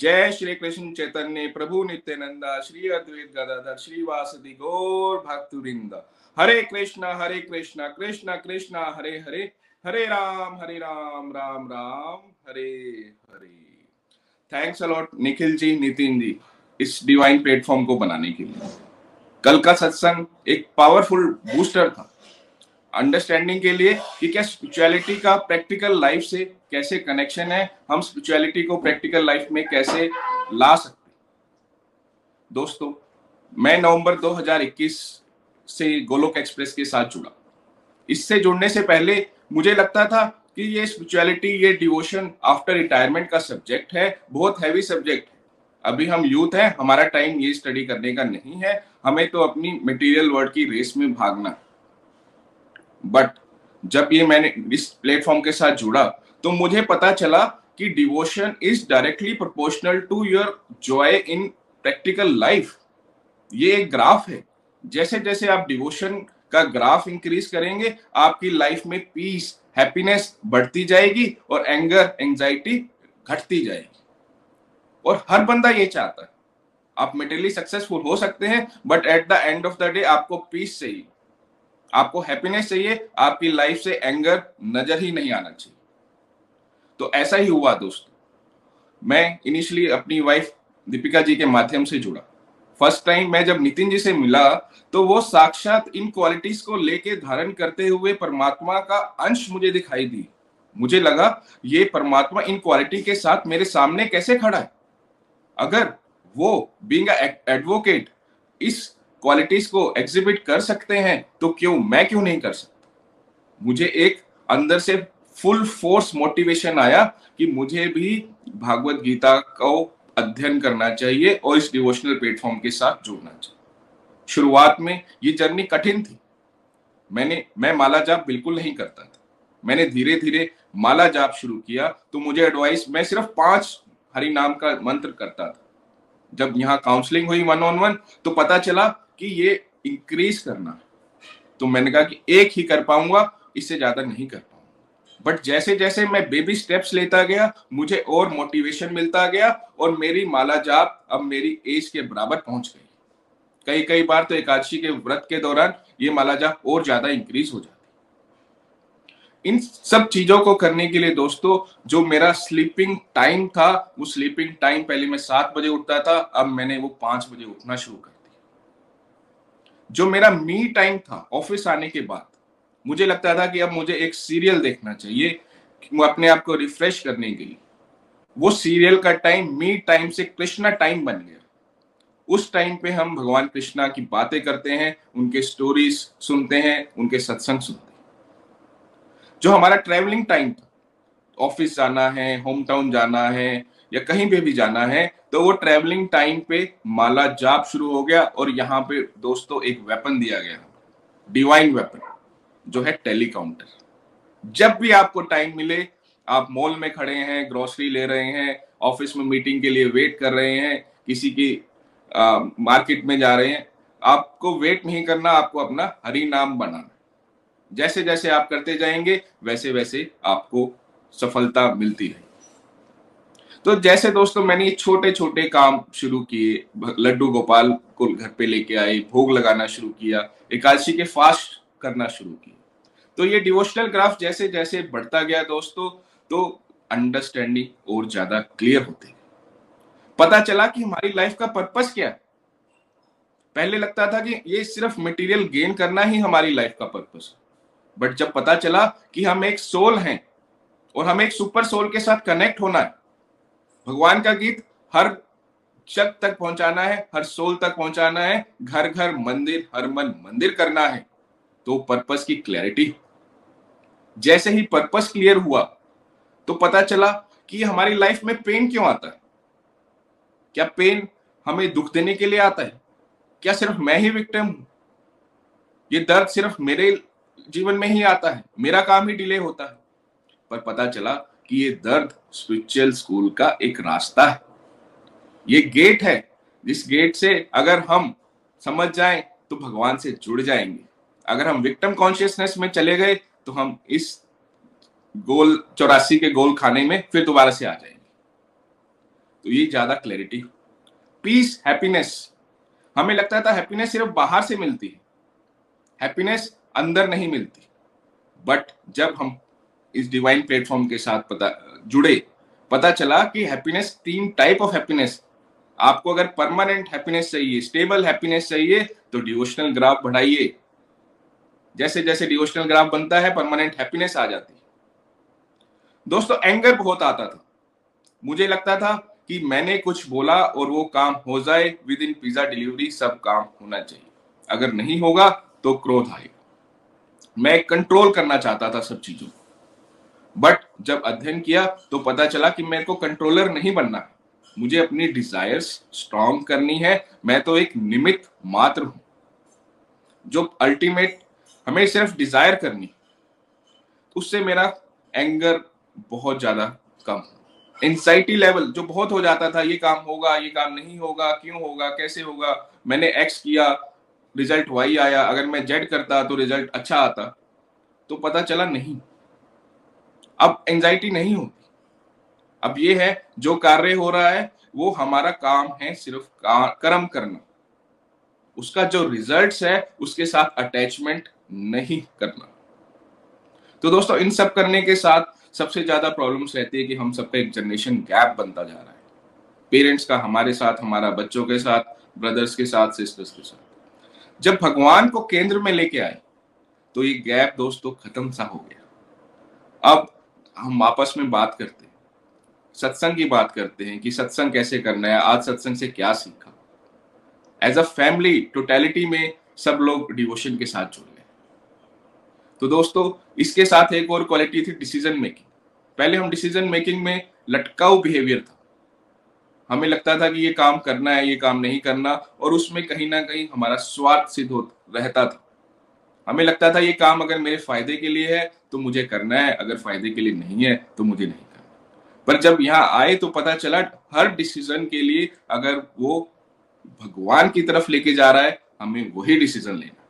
जय श्री कृष्ण चैतन्य प्रभु नित्यानंदा, श्री अद्वैत गदाधर श्री वासुदि Gaur भक्तुरिंद Hare Krishna Hare Krishna Krishna Krishna, Hare Hare Hare Ram Hare Ram Ram Ram, Hare Hare. Thanks a lot Nikhil ji Nitin ji इस डिवाइन प्लेटफॉर्म को बनाने के लिए। कल का सत्संग एक पावरफुल बूस्टर था। अंडरस्टैंडिंग के लिए कि क्या स्पिरिचुअलिटी का प्रैक्टिकल लाइफ से कैसे कनेक्शन है, हम स्पिरिचुअलिटी को प्रैक्टिकल लाइफ में कैसे ला सकते दोस्तों, मैं नवंबर 2021 से गोलोक एक्सप्रेस के साथ जुड़ा। इससे जुड़ने से पहले मुझे लगता था कि ये स्पिरिचुअलिटी ये डिवोशन आफ्टर रिटायरमेंट का सब्जेक्ट है, बहुत हैवी सब्जेक्ट है। अभी हम यूथ हैं, हमारा टाइम ये स्टडी करने का नहीं है। हमें तो अपनी मटेरियल वर्ल्ड की रेस में भागना। बट जब ये मैंने इस प्लेटफॉर्म के साथ जुड़ा तो मुझे पता चला कि devotion is directly proportional to your joy in practical life ये एक ग्राफ है। जैसे जैसे आप डिवोशन का ग्राफ इंक्रीज करेंगे, आपकी लाइफ में पीस हैप्पीनेस बढ़ती जाएगी और एंगर एंजाइटी घटती जाएगी। और हर बंदा ये चाहता है, आप मेटेरियली सक्सेसफुल हो सकते हैं but at the end of the day आपको पीस चाहिए। आपको हैप्पीनेस चाहिए, आपकी लाइफ से एंगर नज़र ही नहीं आना चाहिए। तो ऐसा ही हुआ दोस्तों। मैं इनिशियली अपनी वाइफ दीपिका जी के माध्यम से जुड़ा। फ़र्स्ट टाइम मैं जब नितिन जी से मिला तो वो साक्षात इन क्वालिटीज को लेके धारण करते हुए परमात्मा का अंश मुझे दिखाई दी। मुझे लगा, ये परमात्मा इन क्वालिटी के साथ मेरे सामने कैसे खड़ा है? अगर वो बींग एडवोकेट इस क्वालिटीज को एग्जिबिट कर सकते हैं तो क्यों, मैं क्यों नहीं कर सकता? मुझे एक अंदर से फुल फोर्स मोटिवेशन आया कि मुझे भी भागवत गीता को अध्ययन करना चाहिए और इस डिवोशनल प्लेटफॉर्म के साथ जुड़ना चाहिए। शुरुआत में ये जर्नी कठिन थी। मैंने, मैं माला जाप बिल्कुल नहीं करता था। मैंने धीरे धीरे माला जाप शुरू किया तो मुझे एडवाइस मैं सिर्फ़ पाँच हरि नाम का मंत्र करता था। जब यहाँ काउंसलिंग हुई वन ऑन वन तो पता चला कि ये इंक्रीज करना तो मैंने कहा कि एक ही कर पाऊँगा, इससे ज़्यादा नहीं कर पाऊँगा। बट जैसे जैसे मैं बेबी स्टेप्स लेता गया, मुझे और मोटिवेशन मिलता गया और मेरी माला जाप अब मेरी एज के बराबर पहुँच गई। कई कई बार तो एकादशी के व्रत के दौरान ये माला जाप और ज़्यादा इंक्रीज हो जाती। इन सब चीज़ों को करने के लिए दोस्तों, जो मेरा स्लीपिंग टाइम था, वो स्लीपिंग टाइम पहले मैं सात बजे उठता था, अब मैंने वो पाँच बजे उठना शुरू कर दिया। जो मेरा मी टाइम था ऑफ़िस आने के बाद मुझे लगता था कि अब मुझे एक सीरियल देखना चाहिए अपने आप को रिफ्रेश करने के लिए। वो सीरियल का टाइम मी टाइम से कृष्णा टाइम बन गया। उस टाइम पे हम भगवान कृष्णा की बातें करते हैं, उनके स्टोरीज सुनते हैं, उनके सत्संग सुनते हैं। जो हमारा ट्रेवलिंग टाइम था ऑफ़िस जाना है होम टाउन जाना है, या कहीं पे भी जाना है तो वो ट्रेवलिंग टाइम पे माला जाप शुरू हो गया और यहाँ पे दोस्तों एक वेपन दिया गया। डिवाइन वेपन जो है टेलीकाउंटर जब भी आपको टाइम मिले आप मॉल में खड़े हैं ग्रोसरी ले रहे हैं ऑफ़िस में मीटिंग के लिए वेट कर रहे हैं किसी की आ, मार्केट में जा रहे हैं आपको वेट नहीं करना आपको अपना हरि नाम बनाना। जैसे जैसे आप करते जाएँगे वैसे वैसे आपको सफलता मिलती है तो जैसे दोस्तों मैंने छोटे छोटे काम शुरू किए लड्डू गोपाल को घर पे लेके आए भोग लगाना शुरू किया एकादशी के फास्ट करना शुरू किया। तो ये डिवोशनल ग्राफ जैसे जैसे बढ़ता गया दोस्तों तो अंडरस्टैंडिंग और ज़्यादा क्लियर होते पता चला कि हमारी लाइफ का पर्पस क्या है? पहले लगता था कि ये सिर्फ़ मटेरियल गेन करना ही हमारी लाइफ का पर्पस बट जब पता चला कि हम एक सोल हैं और हमें एक सुपर सोल के साथ कनेक्ट होना है, भगवान का गीत हर जग तक पहुंचाना है, हर सोल तक पहुंचाना है घर घर मंदिर, हर मन मंदिर करना है। तो पर्पस की क्लैरिटी जैसे ही पर्पस क्लियर हुआ तो पता चला कि हमारी लाइफ में पेन क्यों आता है? क्या पेन हमें दुख देने के लिए आता है? क्या सिर्फ़ मैं ही विक्टिम हूँ? ये दर्द सिर्फ़ मेरे जीवन में ही आता है। मेरा काम ही डिले होता है। पर पता चला कि ये दर्द स्पिरिचुअल स्कूल का एक रास्ता है। ये गेट है। जिस गेट से अगर हम समझ जाएँ तो भगवान से जुड़ जाएँगे। अगर हम विक्टिम कॉन्शियसनेस में चले गए तो हम इस गोल चौरासी के गोल खाने में फिर दोबारा से आ जाएँगे। तो ये ज़्यादा क्लैरिटी पीस हैप्पीनेस हमें लगता था हैप्पीनेस सिर्फ़ बाहर से मिलती है। हैप्पीनेस अंदर नहीं मिलती। बट जब हम इस डिवाइन प्लेटफॉर्म के साथ पता, जुड़े, पता चला कि हैप्पीनेस तीन टाइप ऑफ़ हैप्पीनेस आपको अगर परमानेंट हैप्पीनेस चाहिए स्टेबल हैप्पीनेस चाहिए तो डिवोशनल ग्राफ बढ़ाइए। जैसे जैसे डिवोशनल ग्राफ बनता है परमानेंट हैप्पीनेस आ जाती है। दोस्तों एंगर बहुत आता था। मुझे लगता था कि मैंने कुछ बोला और वो काम हो जाए विद इन पिज्जा डिलीवरी सब काम होना चाहिए। अगर नहीं होगा तो क्रोध आएगा। मैं कंट्रोल करना चाहता था सब चीज़ों को। बट जब अध्ययन किया तो पता चला कि मेरे को कंट्रोलर नहीं बनना मुझे अपनी डिजायर्स स्ट्रॉन्ग करनी है। मैं तो एक निमित्त मात्र हूँ। जो अल्टीमेट हमें सिर्फ़ डिज़ायर करनी उससे मेरा एंगर बहुत ज़्यादा कम। एंजाइटी लेवल जो बहुत हो जाता था, ये काम होगा, ये काम नहीं होगा, क्यों होगा, कैसे होगा, मैंने एक्स किया रिज़ल्ट वाई आया, अगर मैं जेड करता तो रिज़ल्ट अच्छा आता तो पता चला नहीं। अब एंजाइटी नहीं होती। अब ये है, जो कार्य हो रहा है, वो हमारा काम है सिर्फ़ कर्म करना। उसका जो रिजल्ट्स है, उसके साथ अटैचमेंट नहीं करना। तो दोस्तों, इन सब करने के साथ सबसे ज़्यादा प्रॉब्लम्स रहती है कि हम सबका एक जनरेशन गैप बनता जा रहा है। पेरेंट्स का हमारे साथ, हमारा बच्चों के साथ ब्रदर्स के साथ सिस्टर्स के साथ। जब भगवान को केंद्र में लेके आए तो ये गैप दोस्तों खत्म सा हो गया। अब हम आपस में बात करते हैं। सत्संग की बात करते हैं कि सत्संग कैसे करना है, आज सत्संग से क्या सीखा। एज अ फैमिली टोटलिटी में सब लोग डिवोशन के साथ जुड़। तो दोस्तों, इसके साथ एक और क्वालिटी थी डिसीज़न मेकिंग पहले हम डिसीज़न मेकिंग में लटकाऊ बिहेवियर था। हमें लगता था कि ये काम करना है, ये काम नहीं करना, और उसमें कहीं ना कहीं हमारा स्वार्थ सिद्ध हो रहता था। हमें लगता था ये काम अगर मेरे फ़ायदे के लिए है तो मुझे करना है, अगर फ़ायदे के लिए नहीं है तो मुझे नहीं करना पर जब यहाँ आए तो पता चला, हर डिसीज़न के लिए अगर वो भगवान की तरफ़ लेके जा रहा है, हमें वही डिसीज़न लेना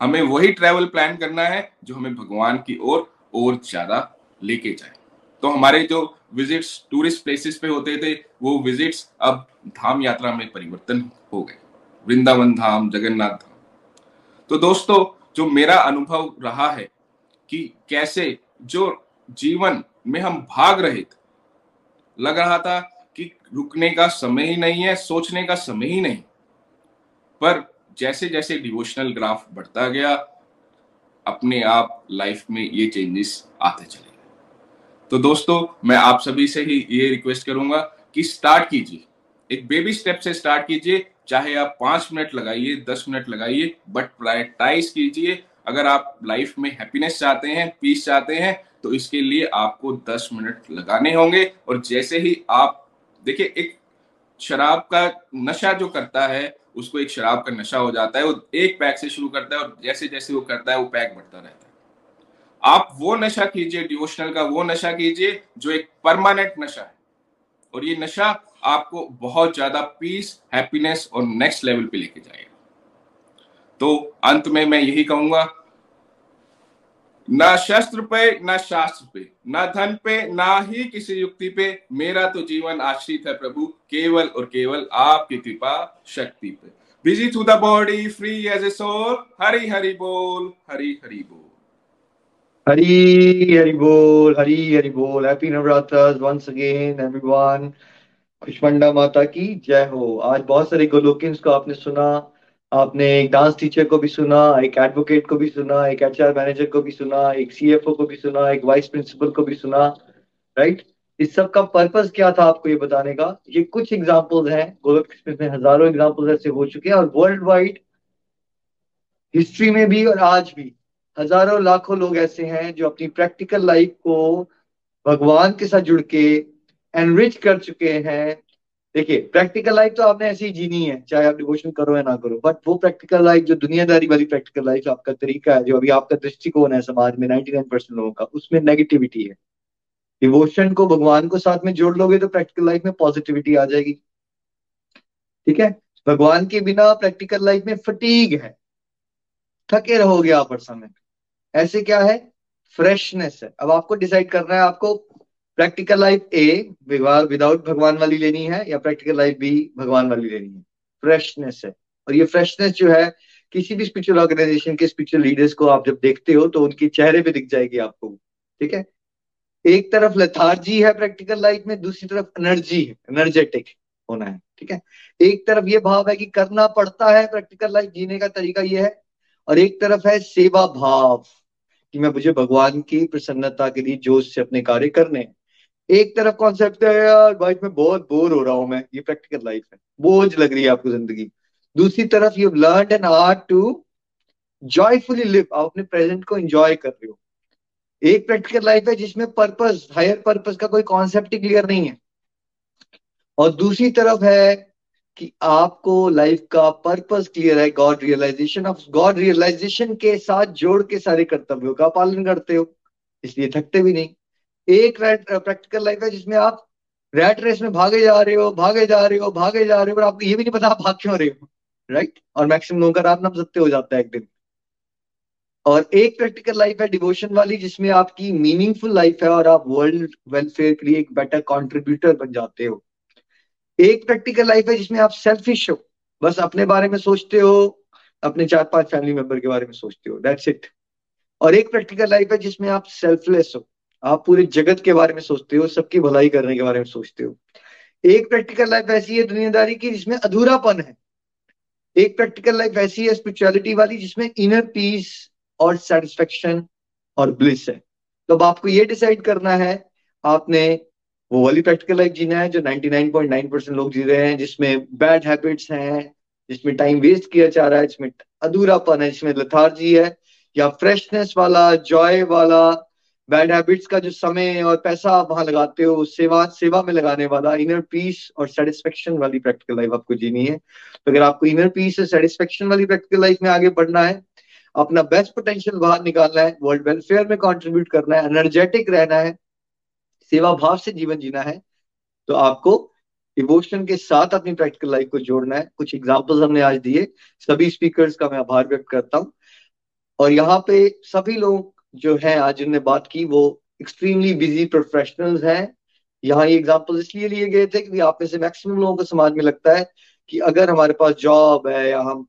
हमें वही ट्रेवल प्लान करना है जो हमें भगवान की ओर और, ज़्यादा लेके जाए। तो हमारे जो विजिट्स टूरिस्ट प्लेसेस पे होते थे वो विजिट्स अब धाम यात्रा में परिवर्तन हो गए। वृंदावन धाम जगन्नाथ धाम। तो दोस्तों जो मेरा अनुभव रहा है कि कैसे जो जीवन में हम भाग रहे थे लग रहा था कि रुकने का समय ही नहीं है सोचने का समय ही नहीं। पर जैसे जैसे डिवोशनल ग्राफ बढ़ता गया, अपने आप लाइफ में ये चेंजेस आते चले गए। तो दोस्तों, मैं आप सभी से ही ये रिक्वेस्ट करूँगा कि स्टार्ट कीजिए। एक बेबी स्टेप से स्टार्ट कीजिए, चाहे आप पाँच मिनट लगाइए, दस मिनट लगाइए बट प्रायोरिटाइज कीजिए। अगर आप लाइफ में हैप्पीनेस चाहते हैं पीस चाहते हैं तो इसके लिए आपको दस मिनट लगाने होंगे। और जैसे ही आप, देखिए, एक शराब का नशा जो करता है उसको एक शराब का नशा हो जाता है, वो एक पैक से शुरू करता है और जैसे जैसे वो करता है, वो पैक बढ़ता रहता है। आप वो नशा कीजिए डिवोशनल का वो नशा कीजिए, जो एक परमानेंट नशा है। और ये नशा आपको बहुत ज़्यादा पीस हैप्पीनेस और नेक्स्ट लेवल पे लेके जाएगा। तो अंत में मैं यही कहूँगा ना शस्त्र पे, ना शास्त्र पे, ना धन पे, ना ही किसी युक्ति पे मेरा तो जीवन आश्रित है प्रभु, केवल और केवल आपकी कृपा शक्ति पे। Busy to the body free as a soul Hari Hari बोल, हरी हरी बोल। हरी हरी बोल, हरी हरी बोल। Happy once again everyone Kushmanda माता की जय हो। आज बहुत सारे गोलोकिंस को आपने सुना आपने एक डांस टीचर को भी सुना, एक एडवोकेट को भी सुना, एक एचआर मैनेजर को भी सुना, एक सीएफओ को भी सुना, एक वाइस प्रिंसिपल को भी सुना राइट इस सब का पर्पज क्या था आपको ये बताने का? ये कुछ एग्जाम्पल्स हैं गोलक में हज़ारों एग्जाम्पल्स ऐसे हो चुके हैं और वर्ल्ड वाइड हिस्ट्री में भी और आज भी हज़ारों लाखों लोग ऐसे हैं जो अपनी प्रैक्टिकल लाइफ को भगवान के साथ जुड़ के एनरिच कर चुके हैं। देखिए प्रैक्टिकल लाइफ तो आपने ऐसी ही जीनी है, चाहे आप डिवोशन करो या ना करो बट वो प्रैक्टिकल लाइफ जो दुनियादारी वाली प्रैक्टिकल लाइफ आपका तरीका है, जो अभी आपका दृष्टिकोण है समाज में नाइनटी नाइन परसेंट लोगों का, उसमें नेगेटिविटी है। डिवोशन को भगवान को साथ में जोड़ लोगे तो प्रैक्टिकल लाइफ में पॉजिटिविटी आ जाएगी। ठीक है? भगवान के बिना प्रैक्टिकल लाइफ में फटीग है। थके रहोगे आप हर समय। ऐसे क्या है? फ्रेशनेस है। अब आपको डिसाइड करना है, आपको प्रैक्टिकल लाइफ ए विदाउट भगवान वाली लेनी है, या प्रैक्टिकल लाइफ बी भगवान वाली लेनी है? फ्रेशनेस है। और ये फ्रेशनेस जो है, किसी भी स्पिरिचुअल ऑर्गेनाइजेशन के स्पिरिचुअल लीडर्स को आप जब देखते हो तो उनके चेहरे पे दिख जाएगी आपको ठीक है? एक तरफ़ लथार्जी है प्रैक्टिकल लाइफ में, दूसरी तरफ़ एनर्जी है एनर्जेटिक होना है। ठीक है? एक तरफ़ ये भाव है कि करना पड़ता है प्रैक्टिकल लाइफ जीने का तरीका ये है। और एक तरफ़ है सेवा भाव, कि मैं मुझे भगवान की प्रसन्नता के लिए जोश से अपने कार्य करने हैं। एक तरफ़ कॉन्सेप्ट है यार लाइफ में बहुत बोर हो रहा हूँ मैं, ये प्रैक्टिकल लाइफ है। बोझ लग रही है आपको ज़िंदगी। दूसरी तरफ़ you learn an art to joyfully live आप अपने प्रेजेंट को एंजॉय कर रहे हो। एक प्रैक्टिकल लाइफ है जिसमें पर्पस हायर पर्पस का कोई कॉन्सेप्ट ही क्लियर नहीं है। और दूसरी तरफ़ है कि आपको लाइफ का पर्पस क्लियर है God realisation of God realisation के साथ जोड़ के सारे कर्तव्यों का पालन करते हो। इसलिए थकते भी नहीं। एक प्रैक्टिकल लाइफ है जिसमें आप रैट रेस में भागे जा रहे हो, भागे जा रहे हो, भागे जा रहे हो, और आपको ये भी नहीं पता आप भाग क्यों रहे हो राइट और मैक्सिमम लोगों का रात नाम सत्य हो जाता है एक दिन। और एक प्रैक्टिकल लाइफ है डिवोशन वाली जिसमें आपकी मीनिंगफुल लाइफ है और आप वर्ल्ड वेलफेयर के लिए एक बेटर कॉन्ट्रीब्यूटर बन जाते हो। एक प्रैक्टिकल लाइफ है जिसमें आप सेल्फिश हो, बस अपने बारे में सोचते हो, अपने चार पाँच फैमिली मेंबर के बारे में सोचते हो दैट्स इट और एक प्रैक्टिकल लाइफ है जिसमें आप सेल्फलेस हो आप पूरे जगत के बारे में सोचते हो, सबकी भलाई करने के बारे में सोचते हो। एक प्रैक्टिकल लाइफ ऐसी है दुनियादारी की जिसमें अधूरापन है। एक प्रैक्टिकल लाइफ ऐसी है स्पिरिचुअलिटी वाली जिसमें इनर पीस और सेटिस्फेक्शन और ब्लिस है। तो अब आपको ये डिसाइड करना है, आपने वो वाली प्रैक्टिकल लाइफ जीना है जो 99.9 परसेंट लोग जी रहे हैं, जिसमें बैड हैबिट्स हैं, जिसमें टाइम वेस्ट किया जा रहा है, जिसमें अधूरापन है, जिसमें लथार्जी है, या फ्रेशनेस वाला जॉय वाला बैड हैबिट्स का जो समय और पैसा आप वहाँ लगाते हो सेवा सेवा में लगाने वाला इनर पीस और सेटिस्फेक्शन वाली प्रैक्टिकल लाइफ आपको जीनी है। तो अगर आपको इनर पीस और सेटिस्फेक्शन वाली प्रैक्टिकल लाइफ में आगे बढ़ना है, अपना बेस्ट पोटेंशियल बाहर निकालना है वर्ल्ड वेलफेयर में कॉन्ट्रीब्यूट करना है एनर्जेटिक रहना है, सेवा भाव से जीवन जीना है तो आपको डिवोशन के साथ अपनी प्रैक्टिकल लाइफ को जोड़ना है। कुछ एग्जाम्पल्स हमने आज दिए, सभी स्पीकर्स का मैं आभार व्यक्त करता हूँ। और यहाँ पे सभी लोग जो है, आज जिनने बात की, वो एक्सट्रीमली बिज़ी प्रोफेशनल्स हैं। यहाँ ये एग्ज़ाम्पल इसलिए लिए गए थे क्योंकि आप में से मैक्सिमम लोगों को समाज में लगता है कि अगर हमारे पास जॉब है या हम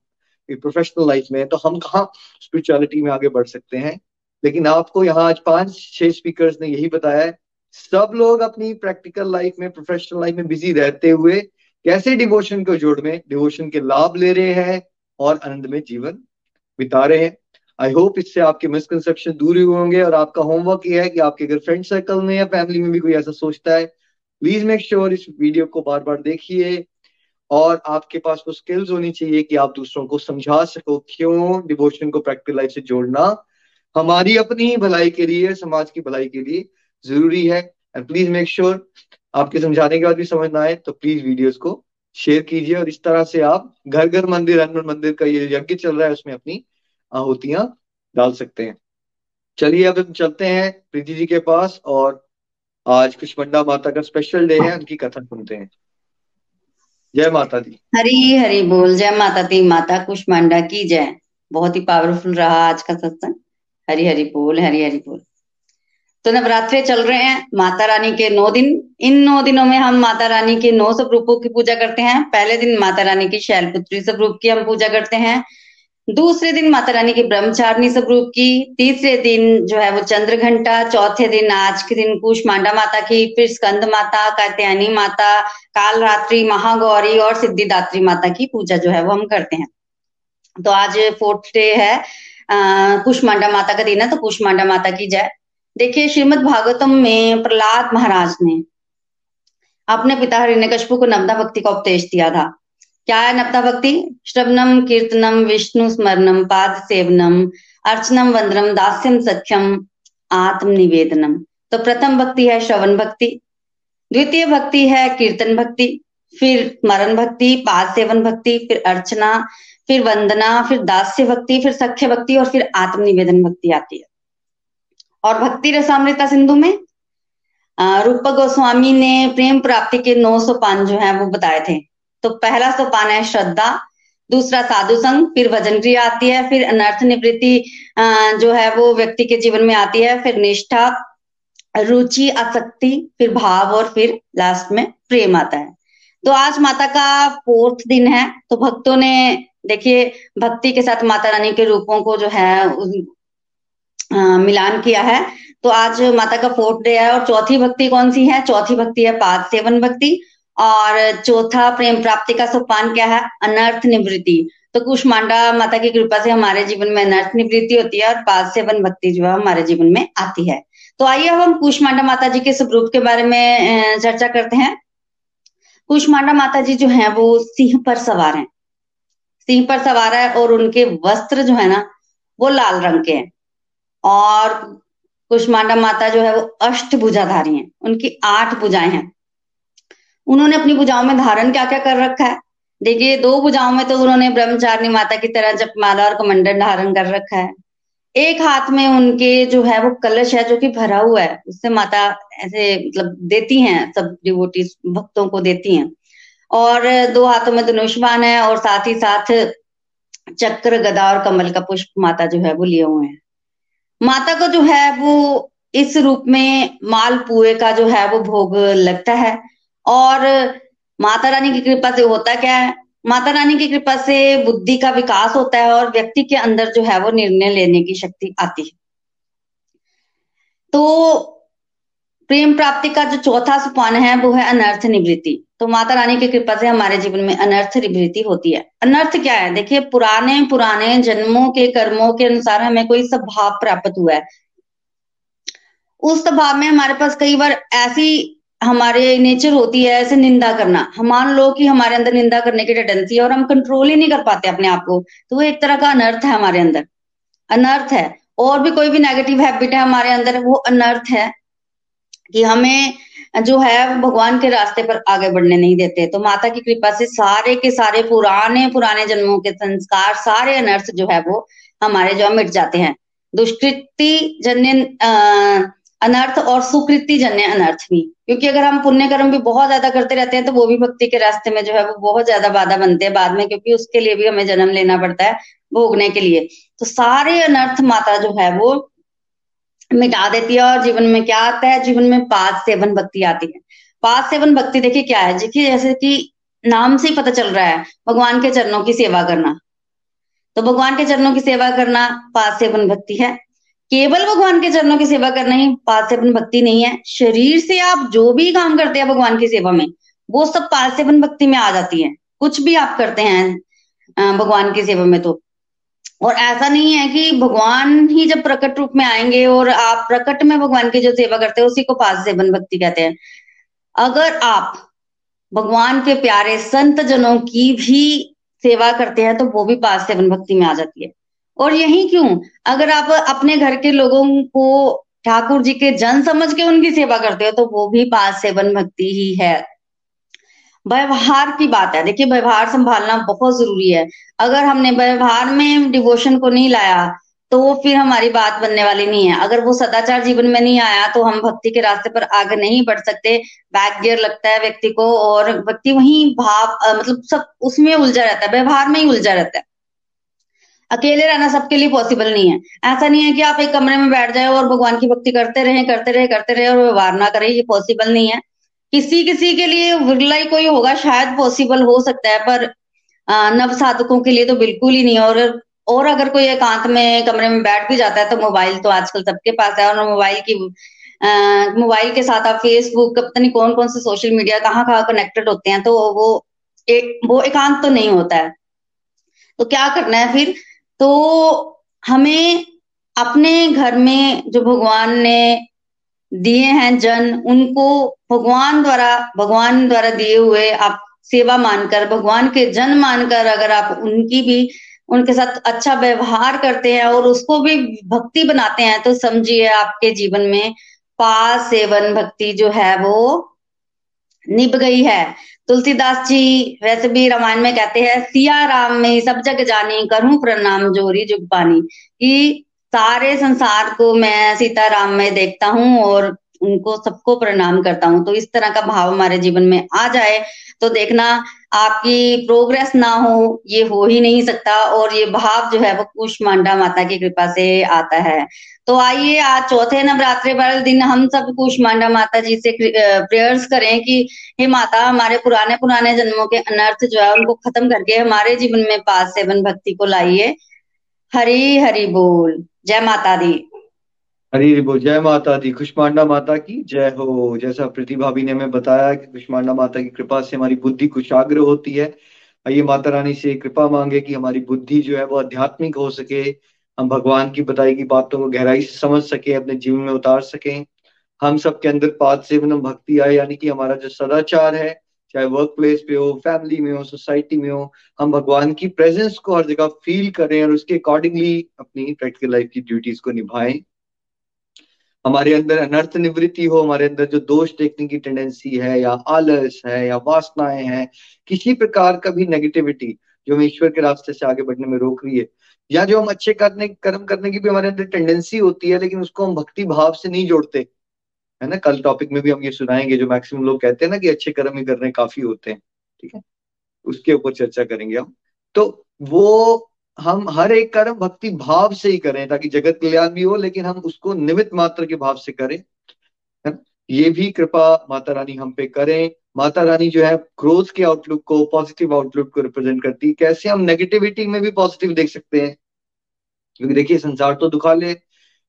प्रोफेशनल लाइफ में है तो हम कहाँ स्पिरिचुअलिटी में आगे बढ़ सकते हैं? लेकिन आपको यहाँ आज पाँच, छह स्पीकर्स ने यही बताया है, सब लोग अपनी प्रैक्टिकल लाइफ में प्रोफेशनल लाइफ में बिज़ी रहते हुए कैसे डिवोशन को जोड़ में डिवोशन के लाभ ले रहे हैं और आनंद में जीवन बिता रहे हैं। आई होप इससे आपके मिसकनसेप्शन दूर हुए होंगे और आपका होमवर्क ये है कि आपके अगर फ्रेंड सर्कल में या फैमिली में भी कोई ऐसा सोचता है। प्लीज़ मेक श्योर इस वीडियो को बार बार देखिए और आपके पास वो स्किल्स होनी चाहिए कि आप दूसरों को समझा सको। क्यों? डिवोशन को प्रैक्टिकल लाइफ से जोड़ना हमारी अपनी भलाई के लिए, समाज की भलाई के लिए ज़रूरी है। एंड प्लीज़ मेक श्योर आपके समझाने के बाद भी समझ ना आए तो प्लीज़ वीडियोस को शेयर कीजिए और इस तरह से आप घर घर मंदिर, हनुमान मंदिर का ये यज्ञ चल रहा है, उसमें अपनी आहुतियाँ डाल सकते हैं। चलिए अब हम चलते हैं प्रीति जी के पास और आज कुशमंडा माता का स्पेशल डे है, उनकी कथा सुनते हैं। जय माता दी। हरी हरी बोल, जय माता दी। माता कुशमांडा की जय। बहुत ही पावरफुल रहा आज का सत्संग। हरी हरी बोल, हरी हरी बोल। तो नवरात्रे चल रहे हैं, माता रानी के नौ दिन। इन नौ दिनों में हम माता रानी के नौ स्वरूपों की पूजा करते हैं। पहले दिन माता रानी की शैलपुत्री स्वरूप की हम पूजा करते हैं। दूसरे दिन माता रानी की ब्रह्मचारिणी स्वरूप की तीसरे दिन जो है वो चंद्र घंटा, चौथे दिन आज के दिन कुशमांडा माता की, फिर स्कंद माता, कात्यायनी माता काल रात्रि महागौरी और सिद्धिदात्री माता की पूजा जो है वो हम करते हैं। तो आज फोर्थ डे है कुशमांडा माता का दिन है तो कुशमांडा माता की जय। देखिए, श्रीमद भागवतम में प्रहलाद महाराज ने अपने पिता हिरण्यकश्यप को नवदा भक्ति का उपदेश दिया था। क्या है नवदा भक्ति श्रवणम कीर्तनम विष्णु स्मरणम पाद सेवनम अर्चनम वंदनम दास्यम सख्यम आत्म निवेदनम तो प्रथम भक्ति है श्रवण भक्ति, द्वितीय भक्ति है कीर्तन भक्ति, फिर स्मरण भक्ति, पाद सेवन भक्ति, फिर अर्चना, फिर वंदना, फिर दास्य भक्ति, फिर सख्य भक्ति और फिर आत्मनिवेदन भक्ति आती है। और भक्ति रसामृता सिंधु में रूप गोस्वामी ने प्रेम प्राप्ति के नौ सोपान जो है वो बताए थे। तो पहला सोपान है श्रद्धा दूसरा साधु संग फिर भजन क्रिया आती है फिर अनर्थ निवृत्ति जो है वो व्यक्ति के जीवन में आती है फिर निष्ठा रुचि आसक्ति फिर भाव और फिर लास्ट में प्रेम आता है। तो आज माता का फोर्थ दिन है तो भक्तों ने देखिए भक्ति के साथ माता रानी के रूपों को जो है आ, मिलान किया है। तो आज माता का फोर्थ डे है और चौथी भक्ति कौन सी है? चौथी भक्ति है पाद सेवन भक्ति और चौथा प्रेम प्राप्ति का सोपान क्या है? अनर्थ निवृत्ति। तो कुशमांडा माता की कृपा से हमारे जीवन में अनर्थ निवृत्ति होती है और पाद सेवन भक्ति जो है हमारे जीवन में आती है। तो आइए अब हम कुशमांडा माता जी के स्वरूप के बारे में चर्चा करते हैं। कुशमांडा माता जी जो है, वो सिंह पर सवार हैं। सिंह पर सवार है और उनके वस्त्र जो है ना, वो लाल रंग के हैं। और कुशमांडा माता जो है, वो अष्ट भुजाधारी हैं। उनकी आठ भुजाएँ हैं। उन्होंने अपनी भुजाओं में धारण क्या क्या कर रखा है? देखिए दो भुजाओं में तो उन्होंने ब्रह्मचारिणी माता की तरह जपमाला और कमंडल धारण कर रखा है। एक हाथ में उनके जो है, वो कलश है जो कि भरा हुआ है। उससे माता ऐसे मतलब देती हैं, सब डिवोटी भक्तों को देती हैं। और दो हाथों में धनुष्मान है और साथ ही साथ चक्र, गदा और कमल का पुष्प माता जो है, वो लिए हुए हैं। माता को जो है, वो इस रूप में मालपुए का जो है, वो भोग लगता है। और माता रानी की कृपा से होता क्या है? माता रानी की कृपा से बुद्धि का विकास होता है और व्यक्ति के अंदर जो है वो निर्णय लेने की शक्ति आती है। तो प्रेम प्राप्ति का जो चौथा सोपान है, वो है अनर्थ निवृत्ति। तो माता रानी की कृपा से हमारे जीवन में अनर्थ निवृत्ति होती है। अनर्थ क्या है? देखिए, पुराने पुराने जन्मों के कर्मों के अनुसार हमें कोई स्वभाव प्राप्त हुआ है। उस स्वभाव में हमारे पास कई बार ऐसी हमारे नेचर होती है ऐसे निंदा करना। हम मान लो कि हमारे अंदर निंदा करने की टेंडेंसी है और हम कंट्रोल ही नहीं कर पाते अपने आप को तो वो एक तरह का अनर्थ है हमारे अंदर। अनर्थ है। और भी कोई भी नेगेटिव हैबिट है हमारे अंदर, वो अनर्थ है कि हमें जो है भगवान के रास्ते पर आगे बढ़ने नहीं देते। तो माता की कृपा से सारे के सारे पुराने पुराने जन्मों के संस्कार, सारे अनर्थ जो है वो हमारे जो मिट जाते हैं। दुष्कृति जन्य अनर्थ और सुकृति जन्य अनर्थ भी। क्योंकि अगर हम पुण्य कर्म भी बहुत ज़्यादा करते रहते हैं तो वो भी भक्ति के रास्ते में जो है, वो बहुत ज़्यादा बाधा बनते हैं बाद में, क्योंकि उसके लिए भी हमें जन्म लेना पड़ता है भोगने के लिए। तो सारे अनर्थ माता जो है, वो मिटा देती है और जीवन में क्या आता है? जीवन में पाद सेवन भक्ति आती है। पाद सेवन भक्ति देखिए क्या है? देखिए, जैसे कि नाम से ही पता चल रहा है, भगवान के चरणों की सेवा करना। तो भगवान के चरणों की सेवा करना पाद सेवन भक्ति है। केवल भगवान के चरणों की सेवा करना ही सेवन भक्ति नहीं है। शरीर से आप जो भी काम करते हैं भगवान की सेवा में, वो सब सेवन भक्ति में आ जाती है। कुछ भी आप करते हैं भगवान की सेवा में तो। और ऐसा नहीं है कि भगवान ही जब प्रकट रूप में आएँगे और आप प्रकट में भगवान की जो सेवा करते हैं, उसी को पाद सेवन भक्ति कहते हैं। अगर आप भगवान के प्यारे संत जनों की भी सेवा करते हैं तो वो भी पास सेवन भक्ति में आ जाती है। और यही क्यों? अगर आप अपने घर के लोगों को ठाकुर जी के जन समझ के उनकी सेवा करते हो तो वो भी पास सेवन भक्ति ही है। व्यवहार की बात है। देखिए, व्यवहार संभालना बहुत ज़रूरी है। अगर हमने व्यवहार में डिवोशन को नहीं लाया तो वो फिर हमारी बात बनने वाली नहीं है। अगर वो सदाचार जीवन में नहीं आया तो हम भक्ति के रास्ते पर आगे नहीं बढ़ सकते। बैक गियर लगता है व्यक्ति को और व्यक्ति वही भाव मतलब सब उसमें उलझा रहता है। व्यवहार में ही उलझा रहता है। अकेले रहना सबके लिए पॉसिबल नहीं है। ऐसा नहीं है कि आप एक कमरे में बैठ जाए और भगवान की भक्ति करते रहे करते रहे करते रहे और व्यवहार ना करें, ये पॉसिबल नहीं है। किसी किसी के लिए विरला ही कोई होगा, शायद पॉसिबल हो सकता है, पर नव साधकों के लिए तो बिल्कुल ही नहीं और और अगर कोई एकांत में कमरे में बैठ भी जाता है तो मोबाइल तो आजकल सबके पास है, और मोबाइल की मोबाइल के साथ आप फेसबुक पता नहीं कौन कौन से सोशल मीडिया कहाँ कहाँ कनेक्टेड होते हैं तो वो एक वो एकांत तो नहीं होता है। तो क्या करना है फिर? तो हमें अपने घर में जो भगवान ने दिए हैं जन, उनको भगवान द्वारा भगवान द्वारा दिए हुए आप सेवा मानकर, भगवान के जन मानकर अगर आप उनकी भी, उनके साथ अच्छा व्यवहार करते हैं और उसको भी भक्ति बनाते हैं तो समझिए आपके जीवन में पास सेवन भक्ति जो है वो निभ गई है। तुलसीदास जी वैसे भी रामायण में कहते हैं, सिया राम में सब जग जानी, करूँ प्रणाम जोरी जुग पानी। कि सारे संसार को मैं सीता राम में देखता हूँ और उनको सबको प्रणाम करता हूँ। तो इस तरह का भाव हमारे जीवन में आ जाए तो देखना आपकी प्रोग्रेस ना हो, ये हो ही नहीं सकता और ये भाव जो है वो कुष्मांडा माता की कृपा से आता है। तो आइए, आज चौथे नवरात्रि वाले दिन हम सब कुष्मांडा माता जी से प्रेयर्स करें कि हे माता, हमारे पुराने पुराने जन्मों के अनर्थ जो है उनको खत्म करके हमारे जीवन में पास सेवन भक्ति को लाइए। हरी हरी बोल। जय माता दी। हरी बोल, जय माता दी। खुशमांडा माता की जय हो। जैसा प्रतिभा ने हमें बताया कि खुशमांडा माता की कृपा से हमारी बुद्धि कुशाग्र होती है। आइए माता रानी से कृपा मांगे कि हमारी बुद्धि जो है वो आध्यात्मिक हो सके। हम भगवान की बताई की बातों को गहराई से समझ सके, अपने जीवन में उतार सके। हम सब के अंदर पाद सेवन भक्ति आए, यानी कि हमारा जो सदाचार है, चाहे वर्क प्लेस पे हो फैमिली में हो सोसाइटी में हो, हम भगवान की प्रेजेंस को हर जगह फील करें और उसके अकॉर्डिंगली अपनी प्रैक्टिकल लाइफ की ड्यूटीज़ को निभाएँ। हमारे अंदर अनर्थ निवृत्ति हो, हमारे अंदर जो दोष देखने की टेंडेंसी है या आलस है या वासनाएँ हैं, किसी प्रकार का भी नेगेटिविटी जो हमें ईश्वर के रास्ते से आगे बढ़ने में रोक रही है, या जो हम अच्छे करने, कर्म करने की भी हमारे अंदर टेंडेंसी होती है, लेकिन उसको हम भक्ति भाव से नहीं जोड़ते। है ना? कल टॉपिक में भी हम ये सुनाएँगे, जो मैक्सिमम लोग कहते हैं ना कि अच्छे कर्म ही करने काफ़ी होते हैं, ठीक है? उसके ऊपर चर्चा करेंगे हम। तो वो हम हर एक कर्म भक्ति भाव से ही करें, ताकि जगत कल्याण भी हो, लेकिन हम उसको निमित मात्र के भाव से करें ये भी कृपा माता रानी हम पे करें। माता रानी जो है क्रोध के आउटलुक को पॉजिटिव आउटलुक को रिप्रेजेंट करती है। कैसे हम नेगेटिविटी में भी पॉजिटिव देख सकते हैं? क्योंकि देखिए, संसार तो दुखा ले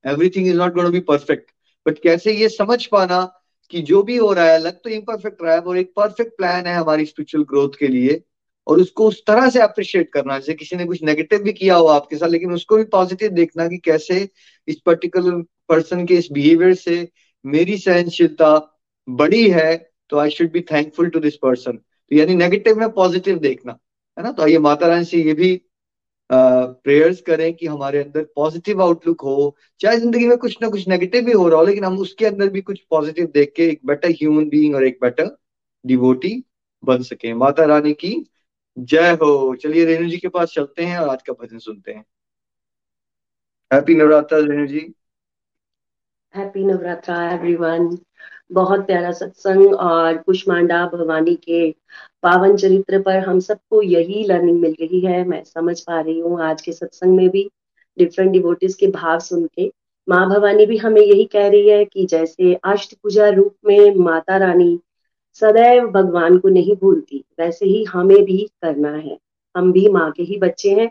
everything is not going be perfect but कैसे ये समझ पाना कि जो भी हो रहा है लग तो इम्परफेक्ट रहा है, और एक परफेक्ट प्लान है हमारी स्पिरिचुअल ग्रोथ के लिए। और उसको उस तरह से अप्रिशिएट करना जैसे किसी ने कुछ नेगेटिव भी किया हो आपके साथ लेकिन उसको भी पॉजिटिव देखना कि कैसे इस पर्टिकुलर पर्सन के इस बिहेवियर से मेरी सहनशीलता बड़ी है तो I should be thankful to this person तो यानी नेगेटिव में पॉजिटिव देखना है ना? तो आइए माता रानी से ये भी प्रेयर्स uh, करें कि हमारे अंदर पॉजिटिव आउटलुक हो चाहे ज़िंदगी में कुछ ना कुछ नेगेटिव भी हो रहा हो लेकिन हम उसके अंदर भी कुछ पॉजिटिव देख के एक बेटर ह्यूमन बीइंग और एक बेटर डिवोटी बन सके। माता रानी की जय हो। चलिए रेणु जी के पास चलते हैं और आज का भजन सुनते हैं। Happy Navratra Renu ji. Happy Navratra everyone बहुत प्यारा सत्संग और कुष्मांडा भवानी के पावन चरित्र पर हम सबको यही लर्निंग मिल रही है। मैं समझ पा रही हूँ आज के सत्संग में भी डिफरेंट डिवोटिस के भाव सुन के। माँ भवानी भी हमें यही कह रही है कि जैसे अष्ट पूजा रूप में माता रानी सदैव भगवान को नहीं भूलती। वैसे ही हमें भी करना है। हम भी माँ के ही बच्चे हैं।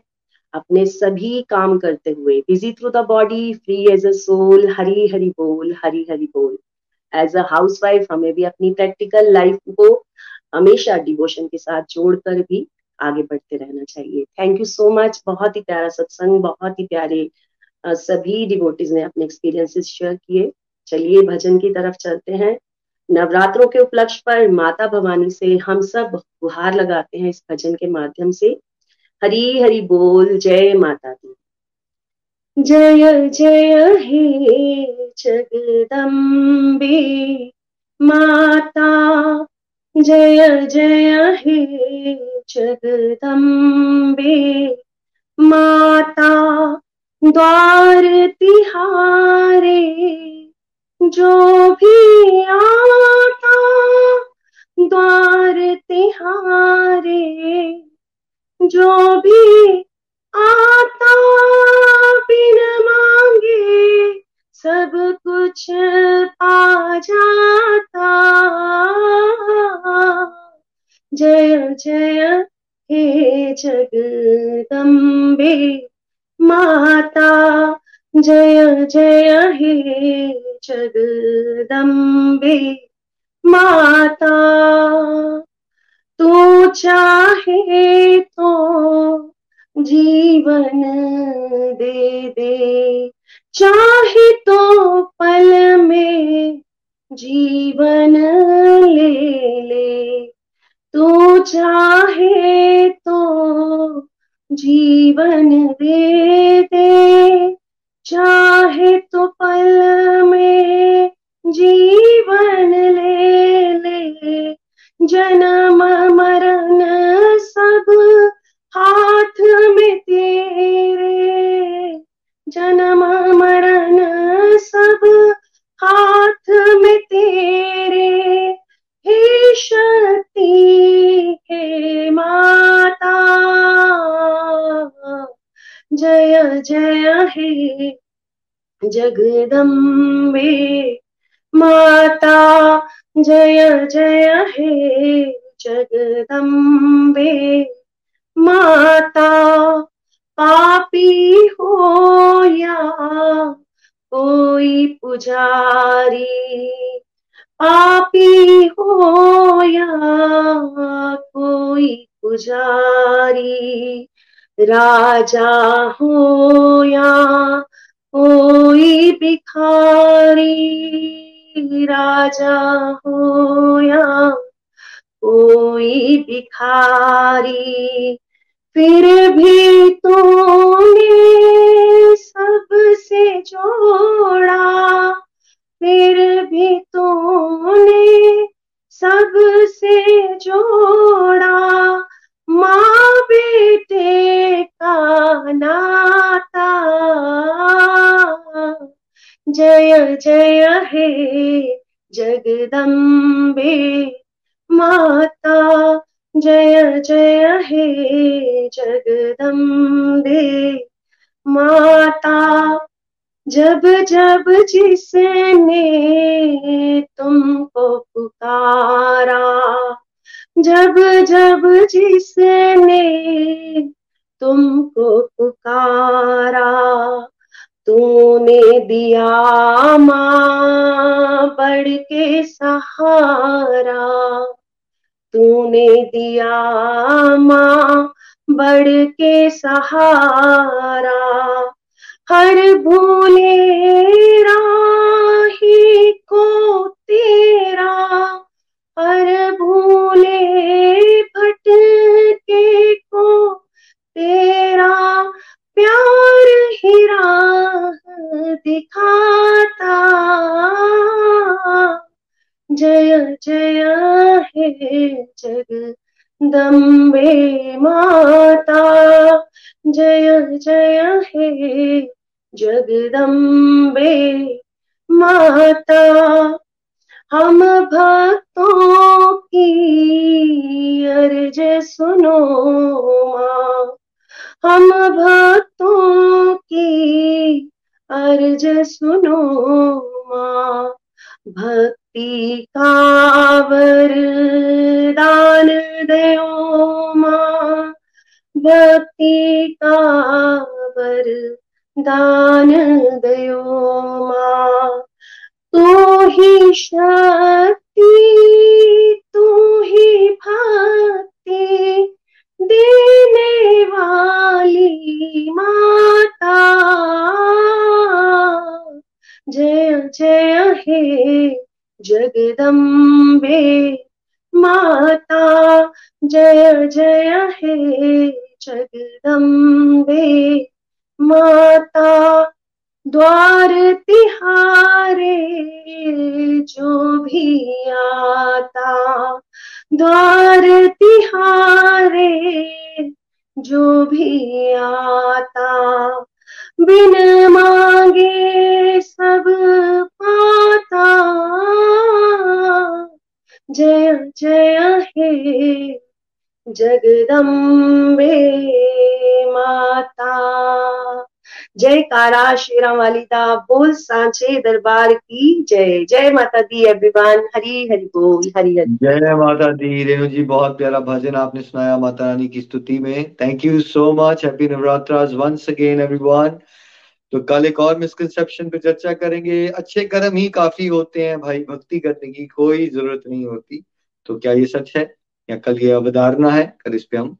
अपने सभी काम करते हुए। Busy through the body free as a soul Hari Hari बोल हरी हरी बोल। एज अ हाउस वाइफ हमें भी अपनी प्रैक्टिकल लाइफ को हमेशा डिवोशन के साथ जोड़कर भी आगे बढ़ते रहना चाहिए। थैंक यू सो मच बहुत ही प्यारा सत्संग, बहुत ही प्यारे सभी डिवोटीज ने अपने एक्सपीरियंसेस शेयर किए। चलिए, भजन की तरफ़ चलते हैं। नवरात्रों के उपलक्ष्य पर माता भवानी से हम सब गुहार लगाते हैं इस भजन के माध्यम से। हरी हरि बोल, जय माता दी। जय जय हे जगदम्बे, माता, जय जय हे जगदम्बे, माता, द्वार तिहारे जो भी आता, द्वार तिहारे। जो भी आता, बिन मांगे, सब कुछ पा जाता। जय जय हे जगदम्बे माता, जय जय हे जगदम्बे माता, तू चाहे तो जीवन दे दे। चाहे तो पल में जीवन ले ले। तू चाहे तो जीवन दे दे। चाहे तो पल में जीवन ले ले। जन्म, मरण, सब हाथ में तेरे। जन्म, मरण, सब हाथ में तेरे। हे शक्ति, हे माता जय जय हे। जगदम्बे माता, जय जय हे। जगदम्बे माता, पापी हो या। कोई पुजारी पापी हो या। कोई पुजारी राजा हो या कोई भिखारी राजा हो या कोई भिखारी फिर भी तूने सबसे जोड़ा, फिर भी तूने सबसे जोड़ा। माँ बेटे का नाता। जय जय हे जगदम्बे माता। जय जय हे जगदम्बे माता। जब जब जिसने तुमको पुकारा जब जब जिसने तुमको पुकारा, तूने दिया माँ बढ़ के सहारा। तूने दिया माँ बढ़ के सहारा। हर भूले राही को तेरा हर भूले भटके को तेरा प्यार ही राह दिखाता। जय जय हे जगदम्बे माता। जय जय हे जगदम्बे माता। हम भक्तों की अर्ज़ सुनो, माँ। हम भक्तों की अर्ज़ सुनो, माँ। भक्ति का वरदान दयो माँ। भक्ति का वरदान दो माँ। तू ही शक्ति तू ही भक्ति देने वाली माता। जय जय हे जगदम्बे माता। जय जय हे जगदम्बे माता। द्वार तिहारे जो भी आता, द्वार तिहारे जो भी आता, बिन मांगे सब पाता। जय जय हे जगदम्बे माता। जय कारा शेरा वालिदा बोल सांचे दरबार की जय। जय माता दी एवरीवन हरी हरि बोल, हरी हरि। जय माता दी, रेणु जी, बहुत प्यारा भजन आपने सुनाया माता रानी की स्तुति में। Thank you so much happy Navratras once again everyone तो कल एक और मिसकंसेप्शन पे चर्चा करेंगे। अच्छे कर्म ही काफ़ी होते हैं भाई, भक्ति करने की कोई ज़रूरत नहीं होती। तो क्या ये सच है? या कल ये अवधारणा है? कल इस पे हम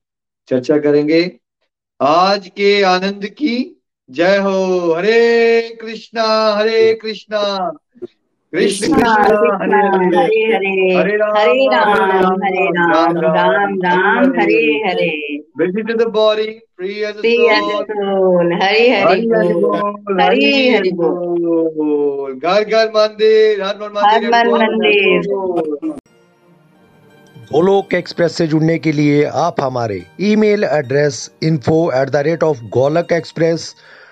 चर्चा करेंगे। आज के आनंद की जय हो Hare Krishna Hare Krishna Krishna Krishna Hare Hare Hare Hare Ram Hare Ram Ram Ram Hare Hare busy to the body free as a soul हर मन मंदिर गोलोक एक्सप्रेस से जुड़ने के लिए आप हमारे email address info at the rate of Golok express